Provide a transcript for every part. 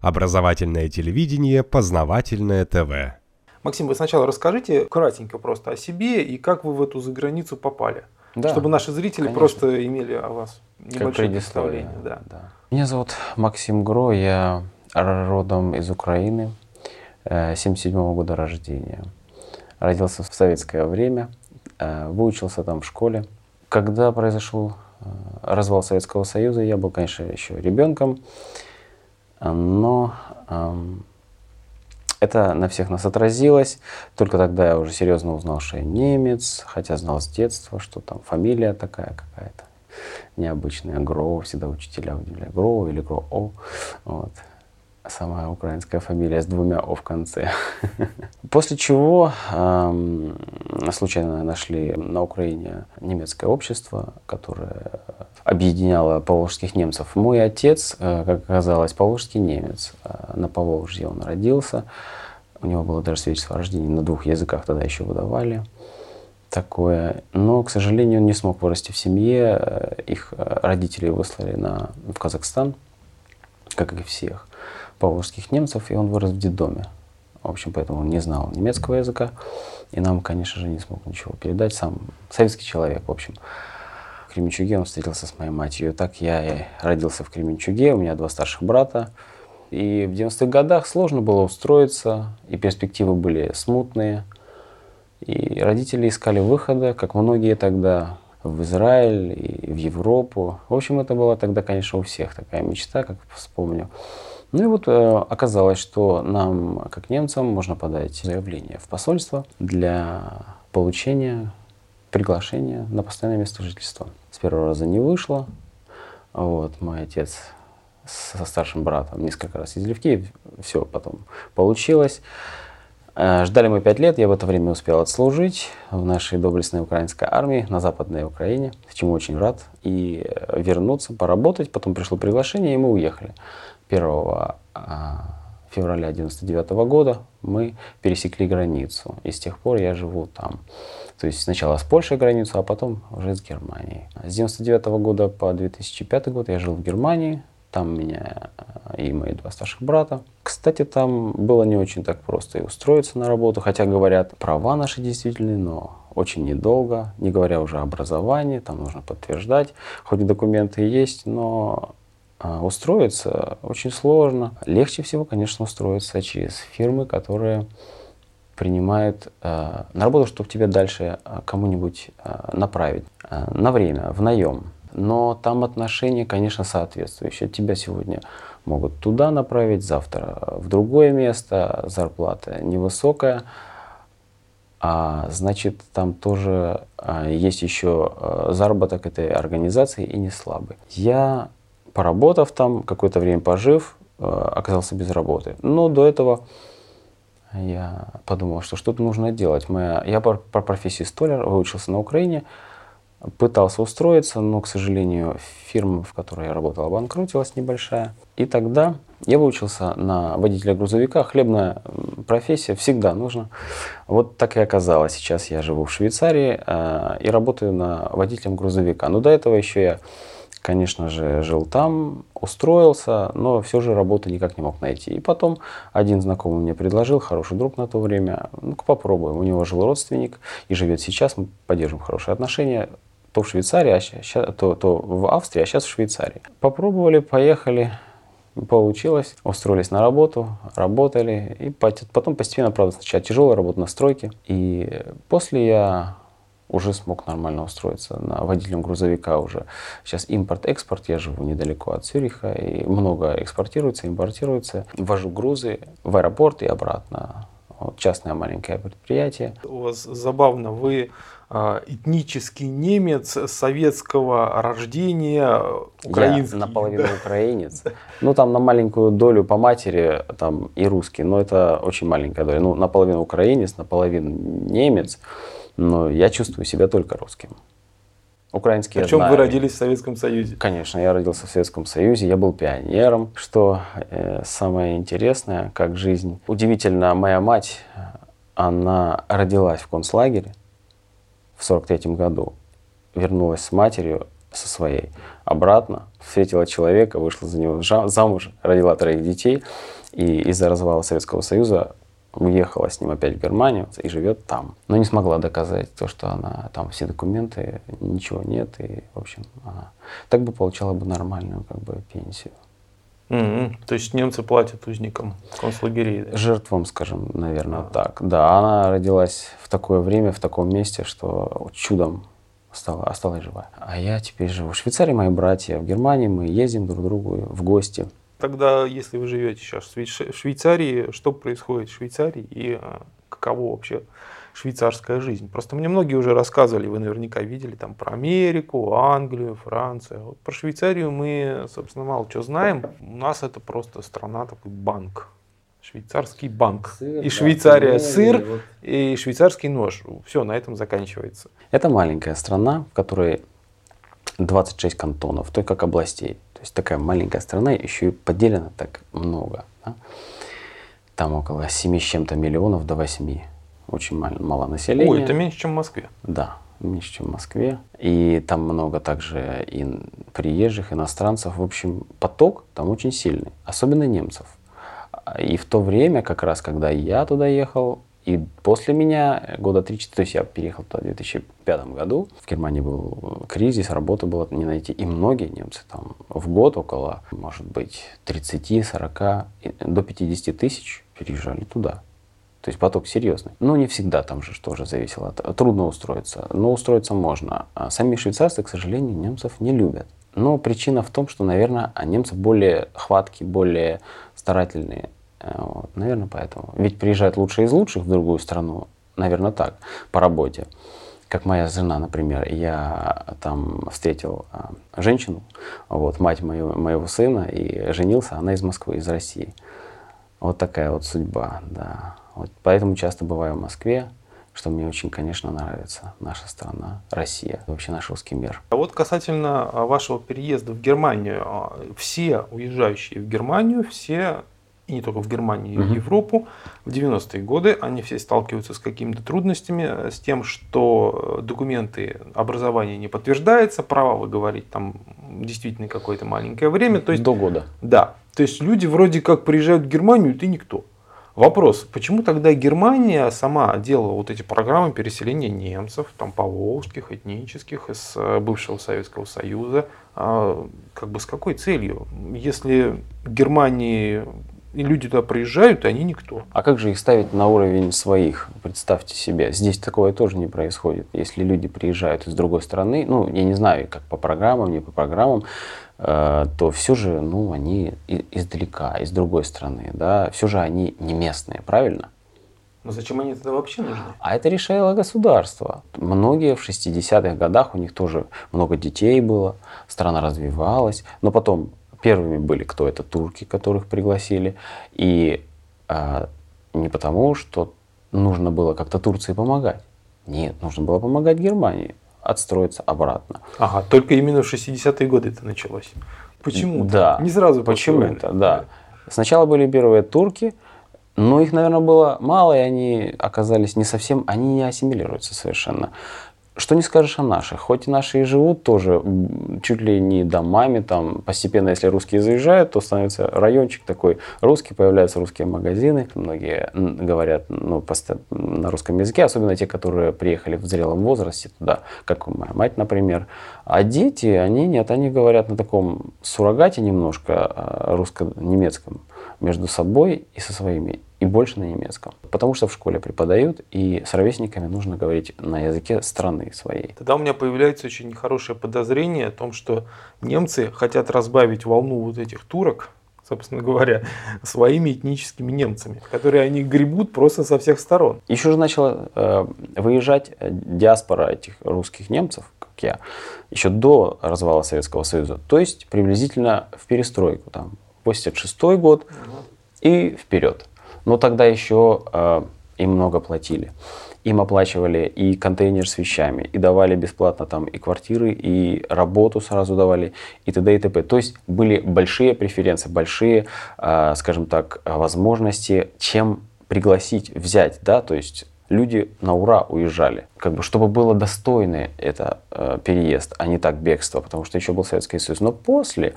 Образовательное телевидение, познавательное ТВ. Максим, вы сначала расскажите кратенько просто о себе и как вы в эту заграницу попали. Да, чтобы наши зрители конечно. просто имели о вас небольшое представление. Да. Да. Меня зовут Максим Гро, я родом из Украины, 77 -го года рождения. Родился в советское время, э, выучился там в школе. Когда произошел э, развал Советского Союза, я был, конечно, еще ребенком, но это на всех нас отразилось. Только тогда я уже серьезно узнал, что я немец, хотя знал с детства, что там фамилия такая какая-то необычная. Гроу, всегда учителя удивляли. Гроу или Гроу. Вот. Самая украинская фамилия с двумя О в конце. После чего случайно нашли на Украине немецкое общество, которое объединяло поволжских немцев. Мой отец, э, как оказалось, поволжский немец. Э, на Поволжье он родился. У него было даже свидетельство о рождении на двух языках тогда еще выдавали такое. Но, к сожалению, он не смог вырасти в семье. Э, их родители выслали на, в Казахстан, как и всех поволжских немцев, и он вырос в детдоме. В общем, поэтому он не знал немецкого языка, и нам, конечно же, не смог ничего передать. Сам советский человек, в общем. В Кременчуге он встретился с моей матерью. Так я и родился в Кременчуге, у меня два старших брата. И в 90-х годах сложно было устроиться, и перспективы были смутные. И родители искали выхода, как многие тогда, в Израиль и в Европу. В общем, это была тогда, конечно, у всех такая мечта, как вспомню. Ну и вот э, оказалось, что нам, как немцам, можно подать заявление в посольство для получения приглашения на постоянное место жительства. С первого раза не вышло. Вот, мой отец со старшим братом несколько раз ездили в все потом получилось. Э, ждали мы пять лет, я в это время успел отслужить в нашей доблестной украинской армии на Западной Украине, чему очень рад, и вернуться, поработать. Потом пришло приглашение, и мы уехали. 1 а, февраля 1999 года мы пересекли границу. И с тех пор я живу там. То есть сначала с Польшей границу, а потом уже с Германией. С 1999 года по 2005 год я жил в Германии. Там меня а, и мои два старших брата. Кстати, там было не очень так просто и устроиться на работу, хотя говорят, права наши действительны, но очень недолго, не говоря уже о образовании, там нужно подтверждать, хоть документы есть, но а, устроиться очень сложно. Легче всего, конечно, устроиться через фирмы, которые принимают э, на работу, чтобы тебя дальше кому-нибудь э, направить э, на время, в наем. Но там отношения, конечно, соответствующие. Тебя сегодня могут туда направить, завтра в другое место, зарплата невысокая, а значит там тоже а, есть еще заработок этой организации и не слабый. Я поработав там, какое-то время пожив, э, оказался без работы. Но до этого я подумал, что что-то нужно делать. Моя, я по, по профессии столяр, выучился на Украине, пытался устроиться, но, к сожалению, фирма, в которой я работал, обанкротилась небольшая. И тогда я выучился на водителя грузовика. Хлебная профессия всегда нужна. Вот так и оказалось. Сейчас я живу в Швейцарии э, и работаю на водителем грузовика. Но до этого еще я конечно же, жил там, устроился, но все же работы никак не мог найти. И потом один знакомый мне предложил, хороший друг на то время, ну-ка попробуем. У него жил родственник и живет сейчас, мы поддерживаем хорошие отношения. То в Швейцарии, а сейчас, то, то в Австрии, а сейчас в Швейцарии. Попробовали, поехали, получилось, устроились на работу, работали, и потом постепенно, правда, сначала тяжелая работа на стройке. И после я уже смог нормально устроиться на водителем грузовика уже. Сейчас импорт-экспорт, я живу недалеко от Цюриха, и много экспортируется, импортируется. Вожу грузы в аэропорт и обратно. Вот частное маленькое предприятие. У вас забавно, вы а, этнический немец советского рождения, украинский. Я наполовину да? украинец. Ну, там на маленькую долю по матери там и русский, но это очень маленькая доля. Ну, наполовину украинец, наполовину немец но я чувствую себя только русским. Украинский Причем вы родились в Советском Союзе? Конечно, я родился в Советском Союзе, я был пионером. Что э, самое интересное, как жизнь. Удивительно, моя мать, она родилась в концлагере в 43 году, вернулась с матерью, со своей обратно, встретила человека, вышла за него замуж, родила троих детей, и из-за развала Советского Союза уехала с ним опять в Германию и живет там. Но не смогла доказать то, что она там все документы, ничего нет. И, в общем, она так бы получала бы нормальную как бы пенсию. Mm-hmm. То есть немцы платят узникам концлагерей? Да? Жертвам, скажем, наверное, а. так. Да, она родилась в такое время, в таком месте, что чудом стала, осталась жива. А я теперь живу в Швейцарии, мои братья в Германии, мы ездим друг к другу в гости. Тогда, если вы живете сейчас в Швейцарии, что происходит в Швейцарии и а, каково вообще швейцарская жизнь? Просто мне многие уже рассказывали, вы наверняка видели там про Америку, Англию, Францию. Вот про Швейцарию мы, собственно, мало что знаем. У нас это просто страна, такой банк. Швейцарский банк. Сыр, и Швейцария да, сыр, вот. и швейцарский нож. Все, на этом заканчивается. Это маленькая страна, в которой 26 кантонов, то есть как областей. То есть такая маленькая страна, еще и поделена так много. Да? Там около 7 с чем-то миллионов до 8. Очень мало, мало населения. Ой, это меньше, чем в Москве. Да, меньше, чем в Москве. И там много также и приезжих, иностранцев. В общем, поток там очень сильный, особенно немцев. И в то время, как раз, когда я туда ехал, и после меня года 3-4, то есть я переехал туда в 2005 году, в Германии был кризис, работы было не найти. И многие немцы там в год около, может быть, 30, 40, до 50 тысяч переезжали туда. То есть поток серьезный. Но не всегда там же тоже зависело. Трудно устроиться. Но устроиться можно. А сами швейцарцы, к сожалению, немцев не любят. Но причина в том, что, наверное, немцы более хваткие, более старательные. Э, вот, наверное, поэтому. Ведь приезжают лучшие из лучших в другую страну, наверное, так, по работе. Как моя жена, например, я там встретил а, женщину, вот, мать моего, моего сына, и женился, она из Москвы, из России. Вот такая вот судьба, да. Вот поэтому часто бываю в Москве, что мне очень, конечно, нравится наша страна, Россия, вообще наш русский мир. А вот касательно а, вашего переезда в Германию, а, все уезжающие в Германию, все и не только в Германию, и в Европу, в 90-е годы они все сталкиваются с какими-то трудностями, э, с тем, что э, документы образования не подтверждаются, права вы говорите там действительно какое-то маленькое время. То есть, До года. Да. То есть люди вроде как приезжают в Германию, ты никто. Вопрос, почему тогда Германия сама делала вот эти программы переселения немцев, там поволжских, этнических, из э, бывшего Советского Союза, а, как бы с какой целью? Если Германии и люди туда приезжают, и они никто. А как же их ставить на уровень своих? Представьте себе, здесь такое тоже не происходит. Если люди приезжают из другой страны, ну, я не знаю, как по программам, не по программам, э, то все же, ну, они издалека, из другой страны, да, все же они не местные, правильно? Но зачем они тогда вообще нужны? А это решало государство. Многие в 60-х годах, у них тоже много детей было, страна развивалась, но потом Первыми были кто это? Турки, которых пригласили. И а, не потому, что нужно было как-то Турции помогать. Нет, нужно было помогать Германии отстроиться обратно. Ага, только именно в 60-е годы это началось. Почему? Да. Не сразу Почему-то, да. Сначала были первые турки, но их, наверное, было мало, и они оказались не совсем, они не ассимилируются совершенно. Что не скажешь о наших? Хоть наши и живут тоже чуть ли не домами, там постепенно, если русские заезжают, то становится райончик такой русский, появляются русские магазины. Многие говорят ну, на русском языке, особенно те, которые приехали в зрелом возрасте туда, как моя мать, например. А дети, они нет, они говорят на таком суррогате немножко а, русско-немецком между собой и со своими и больше на немецком. Потому что в школе преподают, и с ровесниками нужно говорить на языке страны своей. Тогда у меня появляется очень нехорошее подозрение о том, что немцы хотят разбавить волну вот этих турок, собственно говоря, своими этническими немцами, которые они гребут просто со всех сторон. Еще же начала э, выезжать диаспора этих русских немцев, как я, еще до развала Советского Союза. То есть приблизительно в перестройку, там, 86 год угу. и вперед. Но тогда еще э, им много платили. Им оплачивали и контейнер с вещами, и давали бесплатно там и квартиры, и работу сразу давали, и т.д. и т.п. То есть были большие преференции, большие, э, скажем так, возможности, чем пригласить, взять, да, то есть люди на ура уезжали. Как бы, чтобы было достойный это э, переезд, а не так бегство, потому что еще был Советский Союз. Но после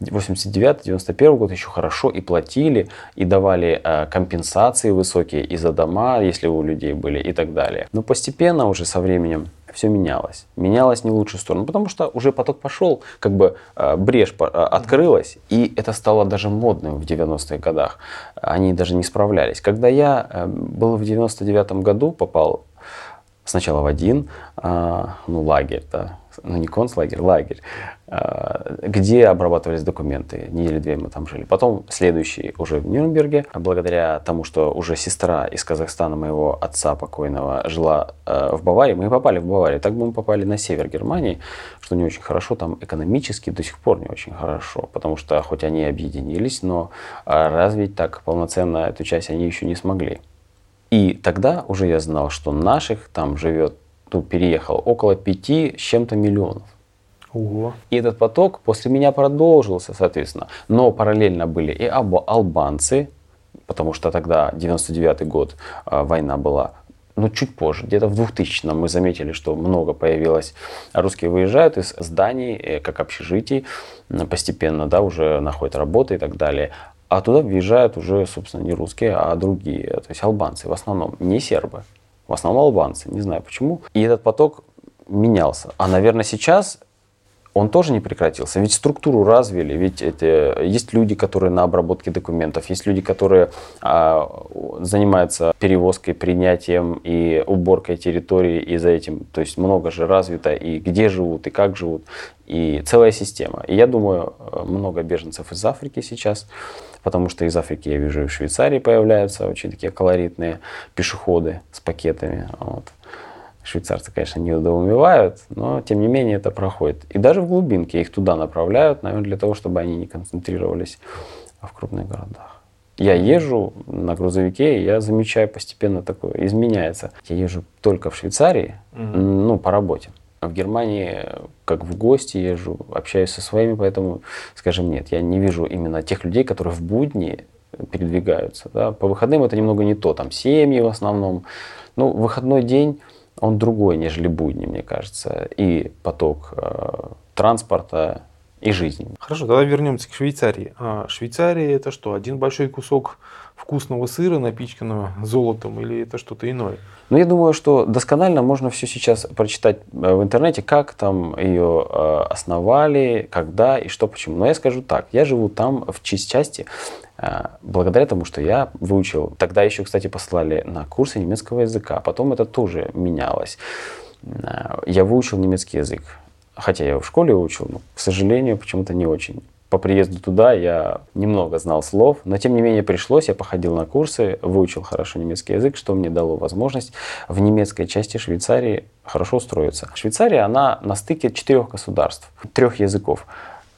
89-91 год еще хорошо и платили, и давали э, компенсации высокие и за дома, если у людей были, и так далее. Но постепенно уже со временем все менялось. Менялось не в лучшую сторону, потому что уже поток пошел, как бы э, брешь э, открылась, и это стало даже модным в 90-х годах. Они даже не справлялись. Когда я э, был в 99-м году, попал сначала в один ну, лагерь, да, ну не концлагерь, лагерь, а, где обрабатывались документы. Недели две мы там жили. Потом следующий уже в Нюрнберге. Благодаря тому, что уже сестра из Казахстана моего отца покойного жила а, в Баварии, мы попали в Баварию. Так бы мы попали на север Германии, что не очень хорошо. Там экономически до сих пор не очень хорошо. Потому что хоть они объединились, но а, развить так полноценно эту часть они еще не смогли. И тогда уже я знал, что наших там живет ну, переехало около пяти с чем-то миллионов. Ого. И этот поток после меня продолжился, соответственно. Но параллельно были и албанцы, потому что тогда, 99 год, а, война была. Но чуть позже, где-то в 2000 мы заметили, что много появилось. Русские выезжают из зданий, э, как общежитий, постепенно, да, уже находят работы и так далее. А туда въезжают уже, собственно, не русские, а другие, то есть албанцы в основном, не сербы. В основном албанцы, не знаю почему. И этот поток менялся. А, наверное, сейчас он тоже не прекратился. Ведь структуру развили, ведь это, есть люди, которые на обработке документов, есть люди, которые а, занимаются перевозкой, принятием и уборкой территории, и за этим, то есть много же развито, и где живут, и как живут, и целая система. И я думаю, много беженцев из Африки сейчас, потому что из Африки я вижу и в Швейцарии появляются очень такие колоритные пешеходы с пакетами. Вот. Швейцарцы, конечно, не недоумевают, но тем не менее это проходит. И даже в глубинке их туда направляют, наверное, для того, чтобы они не концентрировались в крупных городах. Я езжу на грузовике, и я замечаю постепенно такое, изменяется. Я езжу только в Швейцарии, mm-hmm. ну, по работе. А в Германии, как в гости езжу, общаюсь со своими, поэтому, скажем, нет, я не вижу именно тех людей, которые в будни передвигаются. Да. По выходным это немного не то, там семьи в основном. Ну, выходной день он другой, нежели будни, мне кажется. И поток э, транспорта, и жизни. Хорошо, давай вернемся к Швейцарии. А Швейцария это что, один большой кусок вкусного сыра, напичканного золотом, или это что-то иное? Ну, я думаю, что досконально можно все сейчас прочитать э, в интернете, как там ее э, основали, когда и что, почему. Но я скажу так, я живу там в части благодаря тому, что я выучил. Тогда еще, кстати, послали на курсы немецкого языка, потом это тоже менялось. Я выучил немецкий язык. Хотя я в школе учил, но, к сожалению, почему-то не очень. По приезду туда я немного знал слов, но тем не менее пришлось, я походил на курсы, выучил хорошо немецкий язык, что мне дало возможность в немецкой части Швейцарии хорошо устроиться. Швейцария, она на стыке четырех государств, трех языков.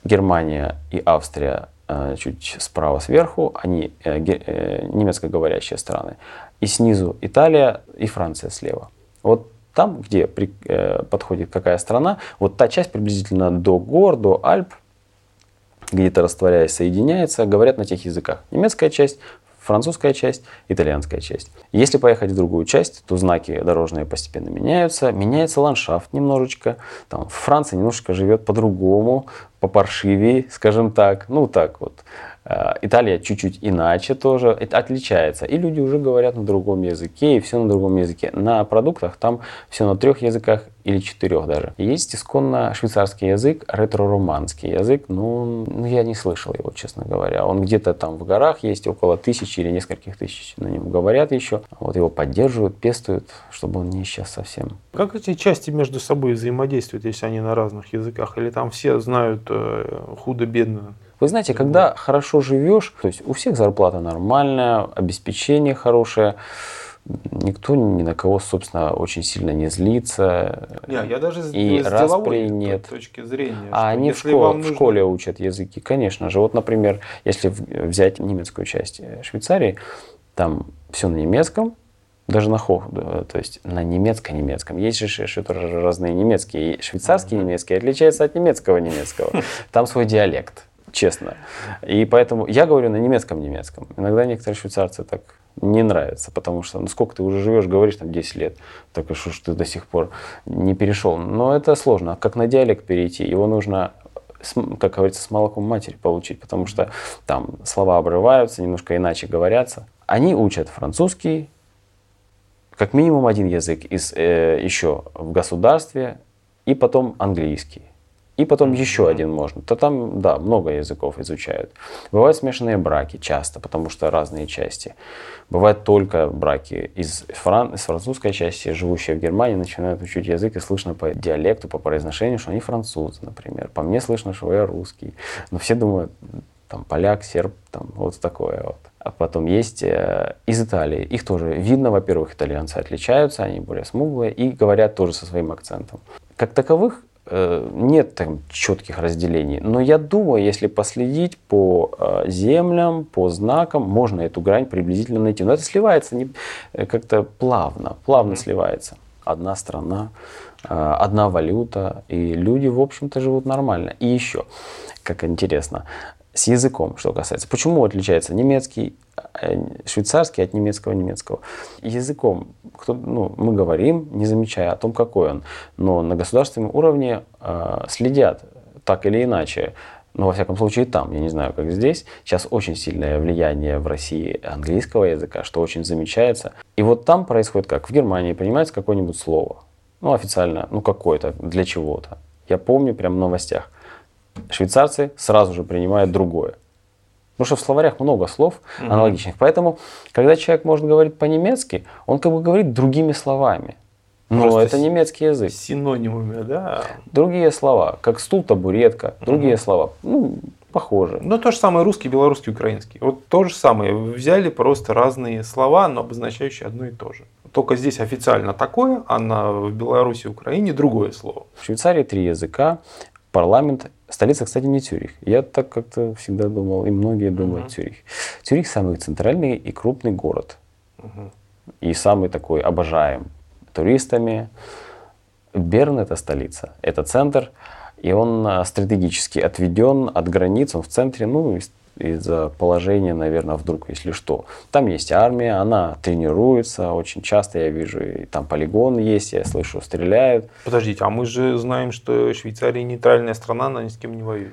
Германия и Австрия э, чуть справа сверху, они э, э, немецкоговорящие страны. И снизу Италия и Франция слева. Вот там, где при, э, подходит какая страна, вот та часть приблизительно до гор, до Альп, где-то растворяясь, соединяется, говорят на тех языках. Немецкая часть, французская часть, итальянская часть. Если поехать в другую часть, то знаки дорожные постепенно меняются, меняется ландшафт немножечко. Там, Франция немножечко живет по-другому, по паршивее, скажем так. Ну так вот. Э, Италия чуть-чуть иначе тоже это отличается. И люди уже говорят на другом языке, и все на другом языке. На продуктах там все на трех языках или четырех даже. Есть исконно швейцарский язык, ретро-романский язык, но ну, я не слышал его, честно говоря. Он где-то там в горах есть, около тысячи или нескольких тысяч на нем говорят еще. Вот его поддерживают, пестуют, чтобы он не исчез совсем. Как эти части между собой взаимодействуют, если они на разных языках? Или там все знают э, худо-бедно вы знаете, когда хорошо живешь, то есть у всех зарплата нормальная, обеспечение хорошее, никто ни на кого, собственно, очень сильно не злится. Не, я даже и распри нет. точки зрения. А они в, школ, нужно... в школе учат языки, конечно же. Вот, например, если взять немецкую часть э, Швейцарии, там все на немецком, даже на хох, то есть на немецко-немецком. Есть же что-то разные немецкие. Швейцарский немецкий отличается от немецкого немецкого. Там свой диалект честно. И поэтому я говорю на немецком-немецком. Иногда некоторые швейцарцы так не нравится, потому что, ну сколько ты уже живешь, говоришь там 10 лет, так и что ж ты до сих пор не перешел. Но это сложно, как на диалект перейти, его нужно как говорится, с молоком матери получить, потому что там слова обрываются, немножко иначе говорятся. Они учат французский, как минимум один язык из, э, еще в государстве, и потом английский. И потом еще один можно. То там, да, много языков изучают. Бывают смешанные браки часто, потому что разные части. Бывают только браки из, фран... из французской части, живущие в Германии, начинают учить язык, и слышно по диалекту, по произношению, что они французы, например. По мне слышно, что я русский. Но все думают, там, поляк, серб, там, вот такое вот. А потом есть э, из Италии. Их тоже видно, во-первых, итальянцы отличаются, они более смуглые и говорят тоже со своим акцентом. Как таковых нет там четких разделений. Но я думаю, если последить по э, землям, по знакам, можно эту грань приблизительно найти. Но это сливается не, э, как-то плавно, плавно сливается. Одна страна, одна валюта, и люди, в общем-то, живут нормально. И еще, как интересно, с языком, что касается. Почему отличается немецкий, э, швейцарский от немецкого немецкого? Языком кто, ну, мы говорим, не замечая о том, какой он. Но на государственном уровне э, следят так или иначе. Но во всяком случае там, я не знаю, как здесь. Сейчас очень сильное влияние в России английского языка, что очень замечается. И вот там происходит как? В Германии принимается какое-нибудь слово. Ну, официально, ну, какое-то, для чего-то. Я помню прям в новостях швейцарцы сразу же принимают другое. Потому что в словарях много слов аналогичных. Угу. Поэтому, когда человек может говорить по-немецки, он как бы говорит другими словами. Но Просто это немецкий язык. Синонимами, да. Другие слова, как стул, табуретка, другие угу. слова. Ну, похоже. Ну, то же самое русский, белорусский, украинский. Вот то же самое. Взяли просто разные слова, но обозначающие одно и то же. Только здесь официально такое, а на, в Беларуси, Украине другое слово. В Швейцарии три языка парламент. Столица, кстати, не Цюрих. Я так как-то всегда думал, и многие думают uh-huh. Цюрих. Цюрих самый центральный и крупный город. Uh-huh. И самый такой обожаем туристами. Берн это столица, это центр, и он а, стратегически отведен от границ, он в центре, ну, из-за положения, наверное, вдруг, если что. Там есть армия, она тренируется, очень часто я вижу, и там полигон есть, я слышу, стреляют. Подождите, а мы же знаем, что Швейцария нейтральная страна, она ни с кем не воюет.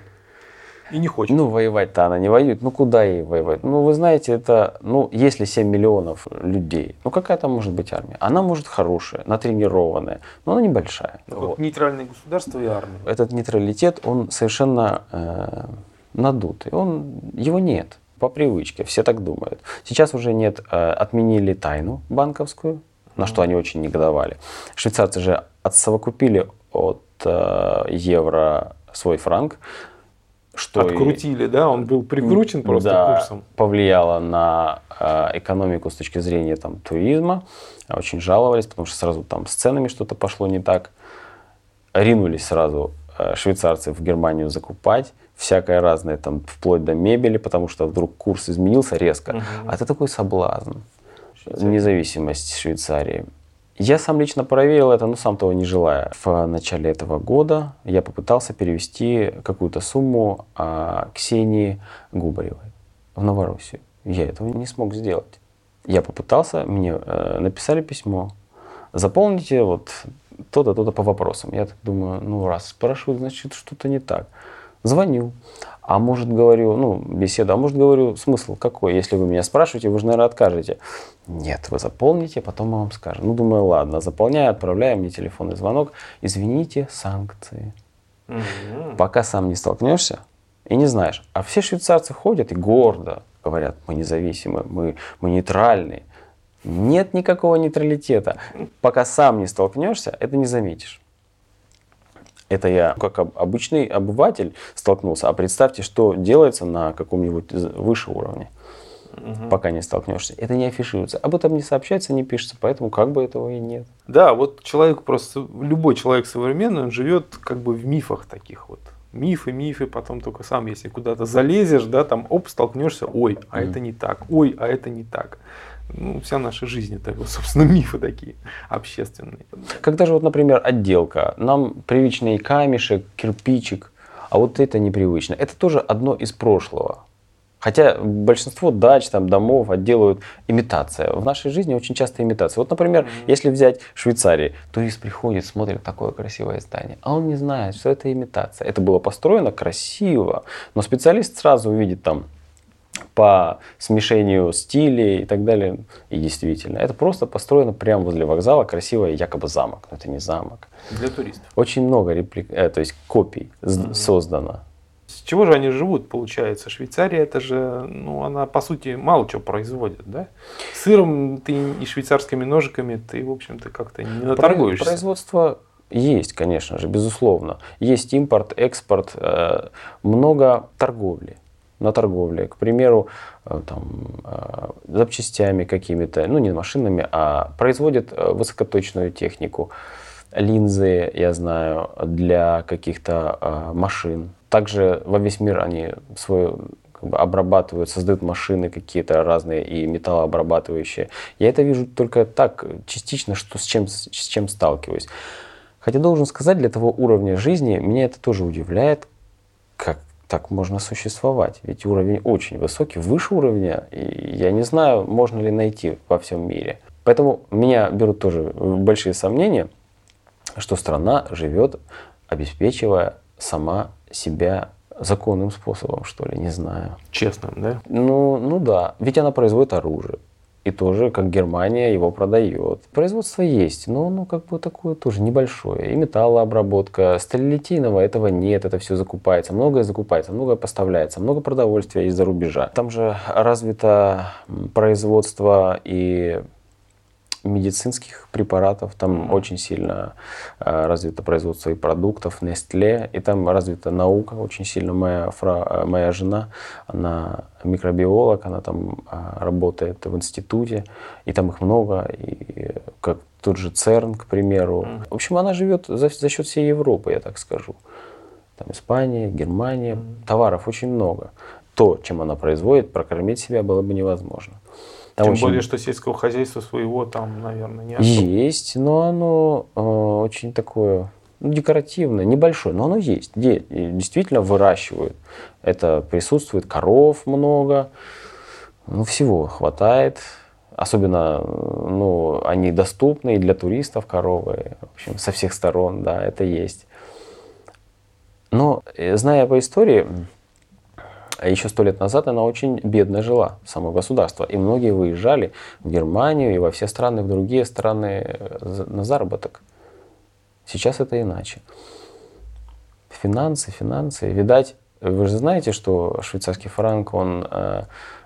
И не хочет. Ну, воевать-то она не воюет. Ну, куда ей воевать? Ну, вы знаете, это, ну, если 7 миллионов людей, ну, какая там может быть армия? Она может хорошая, натренированная, но она небольшая. Ну, вот. Нейтральное государство и армия. Этот нейтралитет, он совершенно э, надутый. Он, его нет по привычке, все так думают. Сейчас уже нет, э, отменили тайну банковскую, на что они очень негодовали. Швейцарцы же отсовокупили от э, евро свой франк, что открутили, и, да, он был прикручен просто да, курсом. повлияло на э, экономику с точки зрения там туризма, очень жаловались, потому что сразу там с ценами что-то пошло не так, ринулись сразу э, швейцарцы в Германию закупать, всякое разное, там, вплоть до мебели, потому что вдруг курс изменился резко. Угу. А это такой соблазн. Швейцария. Независимость Швейцарии. Я сам лично проверил это, но сам того не желая. В начале этого года я попытался перевести какую-то сумму а, Ксении Губаревой в Новороссию. Я этого не смог сделать. Я попытался, мне э, написали письмо. Заполните вот то-то, то-то по вопросам. Я так думаю, ну раз спрашивают, значит что-то не так. Звоню. А может, говорю, ну, беседа, а может, говорю, смысл какой? Если вы меня спрашиваете, вы же, наверное, откажете. Нет, вы заполните, потом мы вам скажем. Ну, думаю, ладно, заполняю, отправляю мне телефонный звонок. Извините, санкции. Угу. Пока сам не столкнешься и не знаешь. А все швейцарцы ходят и гордо говорят, мы независимы, мы, мы нейтральны. Нет никакого нейтралитета. Пока сам не столкнешься, это не заметишь. Это я как обычный обыватель столкнулся. А представьте, что делается на каком-нибудь выше уровне. Угу. Пока не столкнешься. Это не афишируется. Об этом не сообщается, не пишется, поэтому как бы этого и нет. Да, вот человек просто, любой человек современный, он живет как бы в мифах таких вот. Мифы, мифы, потом только сам, если куда-то залезешь, да, там, оп, столкнешься, ой, а mm это не так, ой, а это не так ну, вся наша жизнь это, собственно, мифы такие общественные. Когда же вот, например, отделка, нам привычный камешек, кирпичик, а вот это непривычно. Это тоже одно из прошлого. Хотя большинство дач, там, домов отделывают имитация. В нашей жизни очень часто имитация. Вот, например, mm-hmm. если взять Швейцарию, турист приходит, смотрит такое красивое здание, а он не знает, что это имитация. Это было построено красиво, но специалист сразу увидит там по смешению стилей и так далее. И действительно, это просто построено прямо возле вокзала, красивый якобы замок. Но это не замок. Для туристов. Очень много реплик, э, то есть копий mm-hmm. создано. С чего же они живут, получается? Швейцария, это же, ну, она, по сути, мало чего производит, да? Сыром ты и швейцарскими ножиками ты, в общем-то, как-то не наторгуешься. Производство есть, конечно же, безусловно. Есть импорт, экспорт, э, много торговли на торговле. К примеру, э, там, э, запчастями какими-то, ну не машинами, а производят высокоточную технику. Линзы, я знаю, для каких-то машин, также во весь мир они свою как бы, обрабатывают, создают машины какие-то разные и металлообрабатывающие. Я это вижу только так, частично, что с чем, с чем сталкиваюсь. Хотя должен сказать, для того уровня жизни меня это тоже удивляет, как так можно существовать. Ведь уровень очень высокий, выше уровня, и я не знаю, можно ли найти во всем мире. Поэтому меня берут тоже большие сомнения, что страна живет, обеспечивая сама себя законным способом, что ли, не знаю. Честным, да? Ну, ну да. Ведь она производит оружие. И тоже, как Германия его продает. Производство есть, но ну, как бы такое тоже небольшое. И металлообработка. Сталилитийного этого нет, это все закупается. Многое закупается, многое поставляется, много продовольствия из-за рубежа. Там же развито производство и медицинских препаратов, там очень сильно э, развито производство и продуктов, Nestle, и там развита наука очень сильно. Моя, фра, э, моя жена, она микробиолог, она там э, работает в институте, и там их много, и как тот же ЦЕРН, к примеру. В общем, она живет за, за счет всей Европы, я так скажу. Там Испания, Германия, товаров очень много. То, чем она производит, прокормить себя было бы невозможно. Там Тем очень... более, что сельского хозяйства своего там, наверное, не особо. Есть, но оно э, очень такое ну, декоративное, небольшое, но оно есть. Де, действительно выращивают. Это присутствует коров много, ну, всего хватает. Особенно, ну, они доступны и для туристов коровы, в общем, со всех сторон, да, это есть. Но, э, зная по истории, а еще сто лет назад она очень бедно жила, само государство. И многие выезжали в Германию и во все страны, в другие страны э, на заработок. Сейчас это иначе. Финансы, финансы. Видать, вы же знаете, что швейцарский франк, он э,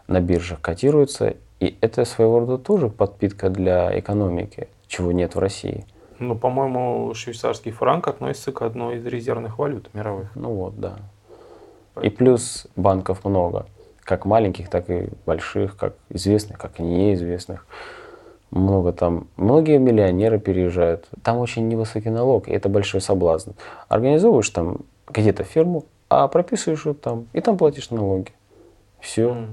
на биржах котируется, и это своего рода тоже подпитка для экономики, чего нет в России. Ну, по-моему, швейцарский франк относится к одной из резервных валют мировых. Ну вот, да. И плюс банков много, как маленьких, так и больших, как известных, как неизвестных. Много там, многие миллионеры переезжают. Там очень невысокий налог, и это большой соблазн. Организовываешь там где-то фирму, а прописываешь ее там, и там платишь налоги. Все. Mm.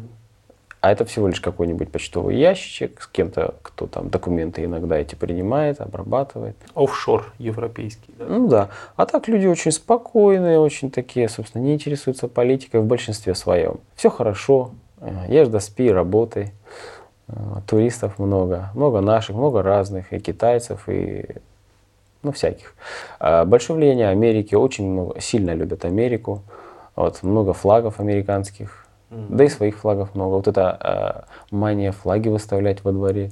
А это всего лишь какой-нибудь почтовый ящичек с кем-то, кто там документы иногда эти принимает, обрабатывает. Офшор европейский, да? Ну да. А так люди очень спокойные, очень такие, собственно, не интересуются политикой в большинстве своем. Все хорошо, ешь да спи, работай. Туристов много, много наших, много разных, и китайцев, и ну, всяких. А большое влияние Америки, очень много, сильно любят Америку. Вот, много флагов американских, да и своих флагов много. Вот это э, мания флаги выставлять во дворе,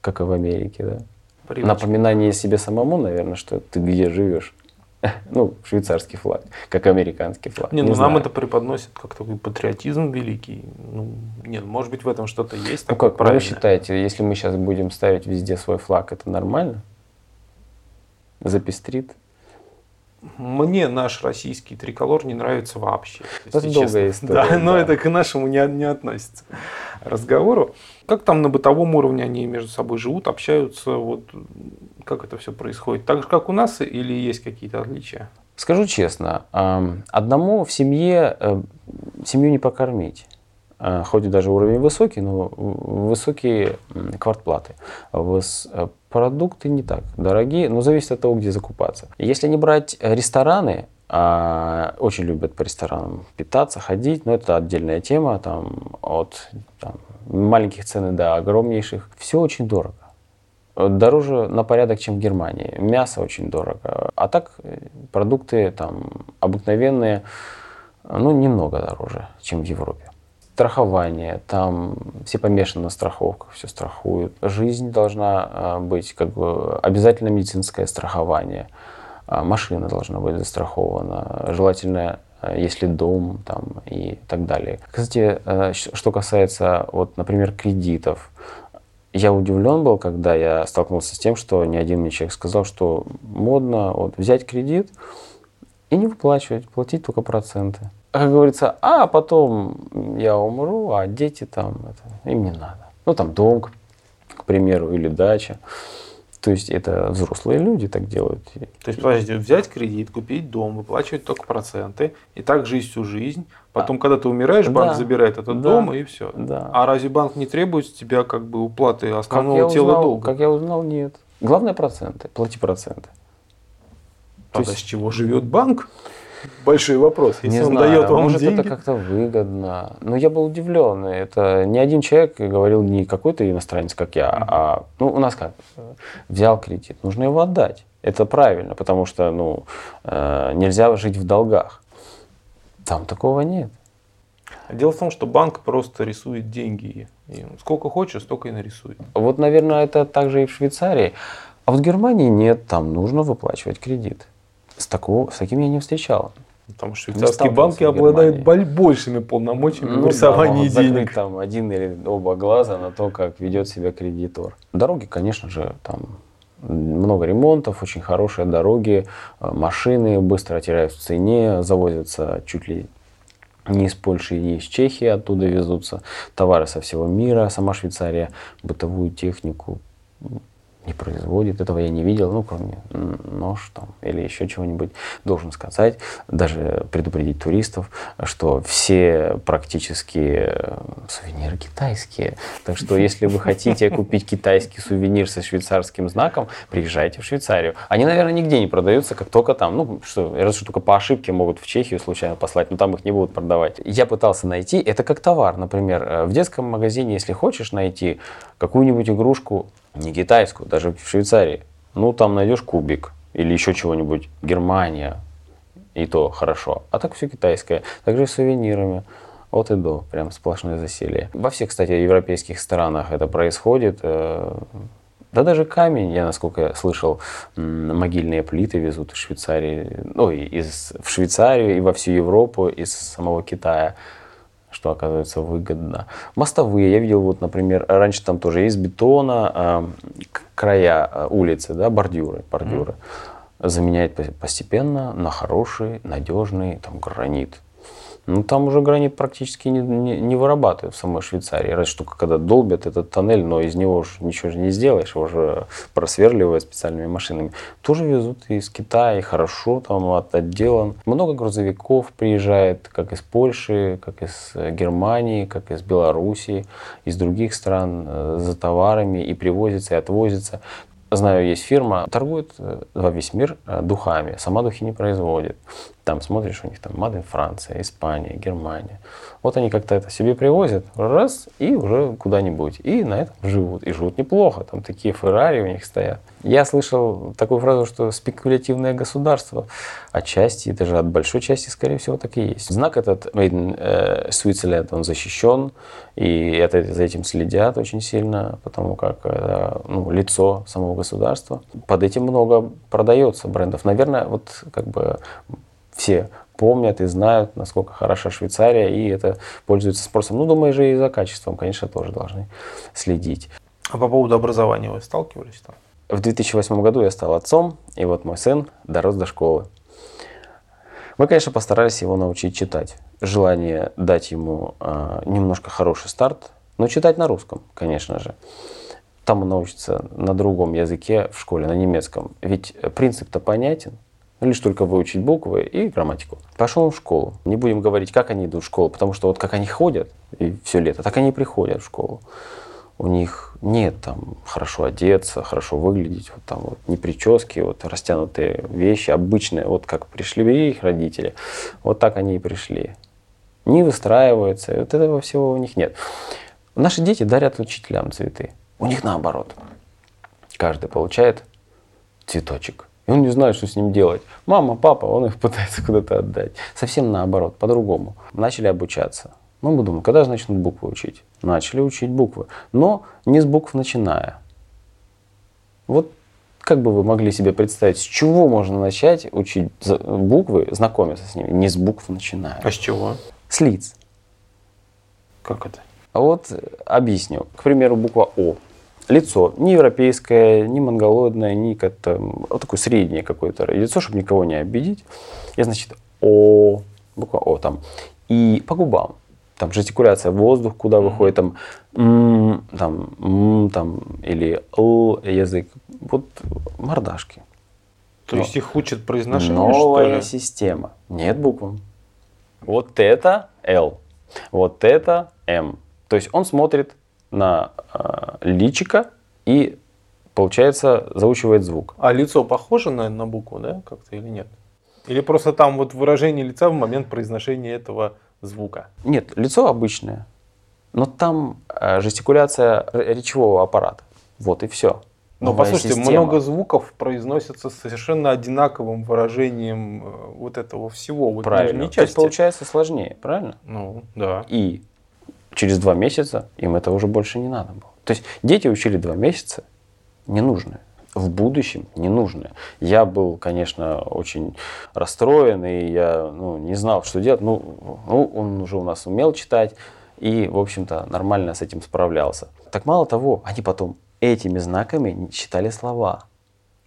как и в Америке, да. Привычка. Напоминание себе самому, наверное, что ты где живешь. ну, швейцарский флаг, как американский флаг. Не, ну нам это преподносит как такой патриотизм великий. Ну, нет, может быть в этом что-то есть. Ну как, вы считаете, если мы сейчас будем ставить везде свой флаг, это нормально? Запестрит? Мне наш российский триколор не нравится вообще. Это долгая история. Да, да, но это к нашему не, не относится разговору. Как там на бытовом уровне они между собой живут, общаются, вот как это все происходит? Так же, как у нас, или есть какие-то отличия? Скажу честно, одному в семье э, семью не покормить. А, хоть даже уровень высокий, но высокие квартплаты. Э, продукты не так дорогие, но зависит от того, где закупаться. Если не брать рестораны, А, очень любят по ресторанам питаться, ходить, но это отдельная тема, там, от там, маленьких цен до огромнейших. Все очень дорого. Дороже на порядок, чем в Германии. Мясо очень дорого. А так э, продукты там обыкновенные, ну, немного дороже, чем в Европе. Страхование, там все помешаны на страховках, все страхуют. Жизнь должна а, быть как бы обязательно медицинское страхование. А, машина должна быть застрахована. Желательно а, если дом там и так далее. Кстати, что касается, вот, например, кредитов, я удивлен был, когда я столкнулся с тем, что ни один мне человек сказал, что модно вот, взять кредит и не выплачивать, платить только проценты. Как говорится, а потом я умру, а дети там, это, им не надо. Ну там дом, к примеру, или дача. То есть это взрослые люди так делают. То есть, подождите, взять кредит, купить дом, выплачивать только проценты, и так жить всю жизнь. Потом, а, когда ты умираешь, банк да, забирает этот да, дом и все. Да. А разве банк не требует с тебя как бы уплаты основного как тела узнал, долга? Как я узнал, нет. Главное проценты, плати проценты. Тогда есть... с чего живет банк? Большой вопрос. Если не он знаю, дает вам может деньги... это как-то выгодно. Но я был удивлен. Это не один человек говорил, не какой-то иностранец, как я, а ну, у нас как, взял кредит, нужно его отдать. Это правильно, потому что ну, э, нельзя жить в долгах. Там такого нет. Дело в том, что банк просто рисует деньги. И сколько хочешь, столько и нарисует. Вот, наверное, это также и в Швейцарии. А вот в Германии нет, там нужно выплачивать кредит. С, такого, с таким я не встречал. Потому что швейцарские банки обладают большими полномочиями ну, в рисовании да, денег. там один или оба глаза на то, как ведет себя кредитор. Дороги, конечно же, там много ремонтов, очень хорошие дороги, э, машины быстро теряют в цене, завозятся чуть ли не из Польши, не из Чехии, оттуда везутся товары со всего мира, сама Швейцария бытовую технику не производит. Этого я не видел, ну, кроме нож там или еще чего-нибудь. Должен сказать, даже предупредить туристов, что все практически э, сувениры китайские. Так что, если вы хотите купить китайский сувенир со швейцарским знаком, приезжайте в Швейцарию. Они, наверное, нигде не продаются, как только там, ну, что, разве что только по ошибке могут в Чехию случайно послать, но там их не будут продавать. Я пытался найти, это как товар, например, э, в детском магазине, если хочешь найти какую-нибудь игрушку не китайскую, даже в Швейцарии. Ну, там найдешь кубик или еще чего-нибудь. Германия, и то хорошо. А так все китайское. Также с сувенирами. От и до, прям сплошное засилие. Во всех, кстати, европейских странах это происходит. Э, да даже камень, я насколько слышал, могильные плиты везут из Швейцарии, ну, из, в Швейцарию и во всю Европу из самого Китая что оказывается выгодно. Мостовые, я видел, вот, например, раньше там тоже есть бетона, э, края э, улицы, да, бордюры, бордюры. Mm-hmm. Заменяет постепенно на хороший, надежный там гранит. Ну, там уже гранит практически не, не, не вырабатывают в самой Швейцарии. Разве что когда долбят этот тоннель, но из него уже ничего же не сделаешь, его уже просверливают специальными машинами. Тоже везут из Китая, хорошо там отделан. Много грузовиков приезжает, как из Польши, как из э, Германии, как из Белоруссии, из других стран э, за товарами и привозится, и отвозится. Знаю, есть фирма, торгует э, во весь мир духами, сама духи не производит. Там смотришь, у них там Мады Франция, Испания, Германия. Вот они как-то это себе привозят, раз, и уже куда-нибудь. И на этом живут. И живут неплохо. Там такие Феррари у них стоят. Я слышал такую фразу, что спекулятивное государство отчасти, даже от большой части, скорее всего, так и есть. Знак этот Made in э, Switzerland, он защищен, и это, за этим следят очень сильно, потому как это ну, лицо самого государства. Под этим много продается брендов. Наверное, вот как бы все помнят и знают, насколько хороша Швейцария, и это пользуется спросом. Ну, думаю, же и за качеством, конечно, тоже должны следить. А по поводу образования вы сталкивались там? В 2008 году я стал отцом, и вот мой сын дорос до школы. Мы, конечно, постарались его научить читать. Желание дать ему э, немножко хороший старт, но читать на русском, конечно же. Там он научится на другом языке в школе, на немецком. Ведь принцип-то понятен – лишь только выучить буквы и грамматику. Пошел в школу. Не будем говорить, как они идут в школу, потому что вот как они ходят и все лето, так они и приходят в школу. у них нет там хорошо одеться, хорошо выглядеть, вот там вот не прически, вот растянутые вещи, обычные, вот как пришли их родители, вот так они и пришли. Не выстраиваются, вот этого всего у них нет. Наши дети дарят учителям цветы. У них наоборот. Каждый получает цветочек. И он не знает, что с ним делать. Мама, папа, он их пытается куда-то отдать. Совсем наоборот, по-другому. Начали обучаться. Ну, мы думаем, когда же начнут буквы учить? Начали учить буквы. Но не с букв начиная. Вот как бы вы могли себе представить, с чего можно начать учить буквы, знакомиться с ними? Не с букв начиная. А с чего? С лиц. Как это? А вот объясню. К примеру, буква О. Лицо не европейское, не монголоидное, не как-то вот такое среднее какое-то лицо, чтобы никого не обидеть. И значит О, буква О там. И по губам. Там жестикуляция, воздух куда выходит, там, м, там, м, там, или л язык. Вот мордашки. То Но, есть их учат произношение, Новая система. Нет букв. Вот это L, вот это M. То есть он смотрит на э, личика и, получается, заучивает звук. А лицо похоже на, на букву, да, как-то или нет? Или просто там вот выражение лица в момент произношения этого звука? Нет, лицо обычное, но там э, жестикуляция речевого аппарата. Вот и все. Но Новая послушайте, система. много звуков произносятся с совершенно одинаковым выражением э, вот этого всего. Вот правильно. То есть получается сложнее, правильно? Ну, да. И через два месяца им это уже больше не надо было. То есть дети учили два месяца ненужное. В будущем ненужное. Я был, конечно, очень расстроен, и я ну, не знал, что делать. Ну, ну, он уже у нас умел читать, и, в общем-то, нормально с этим справлялся. Так мало того, они потом этими знаками читали слова.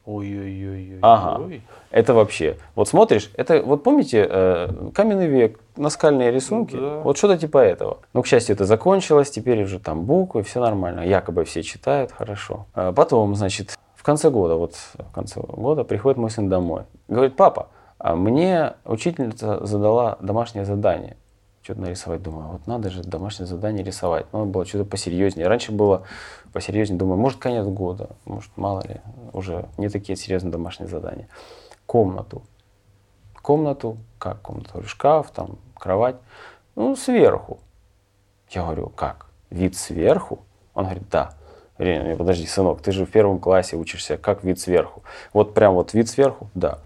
Ой-ой-ой. Ага. Это вообще. Вот смотришь, это вот помните э, каменный век, наскальные рисунки, да. вот что-то типа этого. Но, к счастью, это закончилось, теперь уже там буквы, все нормально. Якобы все читают, хорошо. А потом, значит, в конце года, вот в конце года приходит мой сын домой. Говорит, папа, а мне учительница задала домашнее задание что-то нарисовать. Думаю, вот надо же домашнее задание рисовать. Но было что-то посерьезнее. Раньше было посерьезнее. Думаю, может, конец года, может, мало ли, уже не такие серьезные домашние задания. Комнату. Комнату, как комнату? Шкаф, там, кровать. Ну, сверху. Я говорю, как? Вид сверху? Он говорит, да. Говорю, подожди, сынок, ты же в первом классе учишься, как вид сверху? Вот прям вот вид сверху? Да.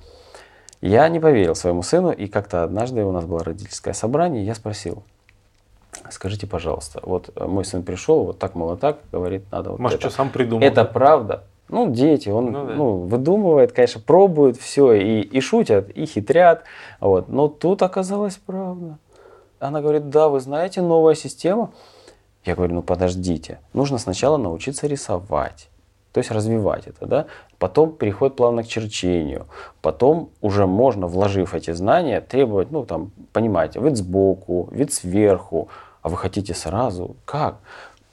Я не поверил своему сыну, и как-то однажды у нас было родительское собрание, я спросил, скажите, пожалуйста, вот мой сын пришел, вот так, мало так, говорит, надо вот Может, это. что сам придумал. Это правда? Ну, дети, он ну, да. ну, выдумывает, конечно, пробует все, и, и шутят, и хитрят, вот. но тут оказалось правда. Она говорит, да, вы знаете, новая система. Я говорю, ну подождите, нужно сначала научиться рисовать то есть развивать это, да, потом переход плавно к черчению, потом уже можно, вложив эти знания, требовать, ну, там, понимаете, вид сбоку, вид сверху, а вы хотите сразу, как?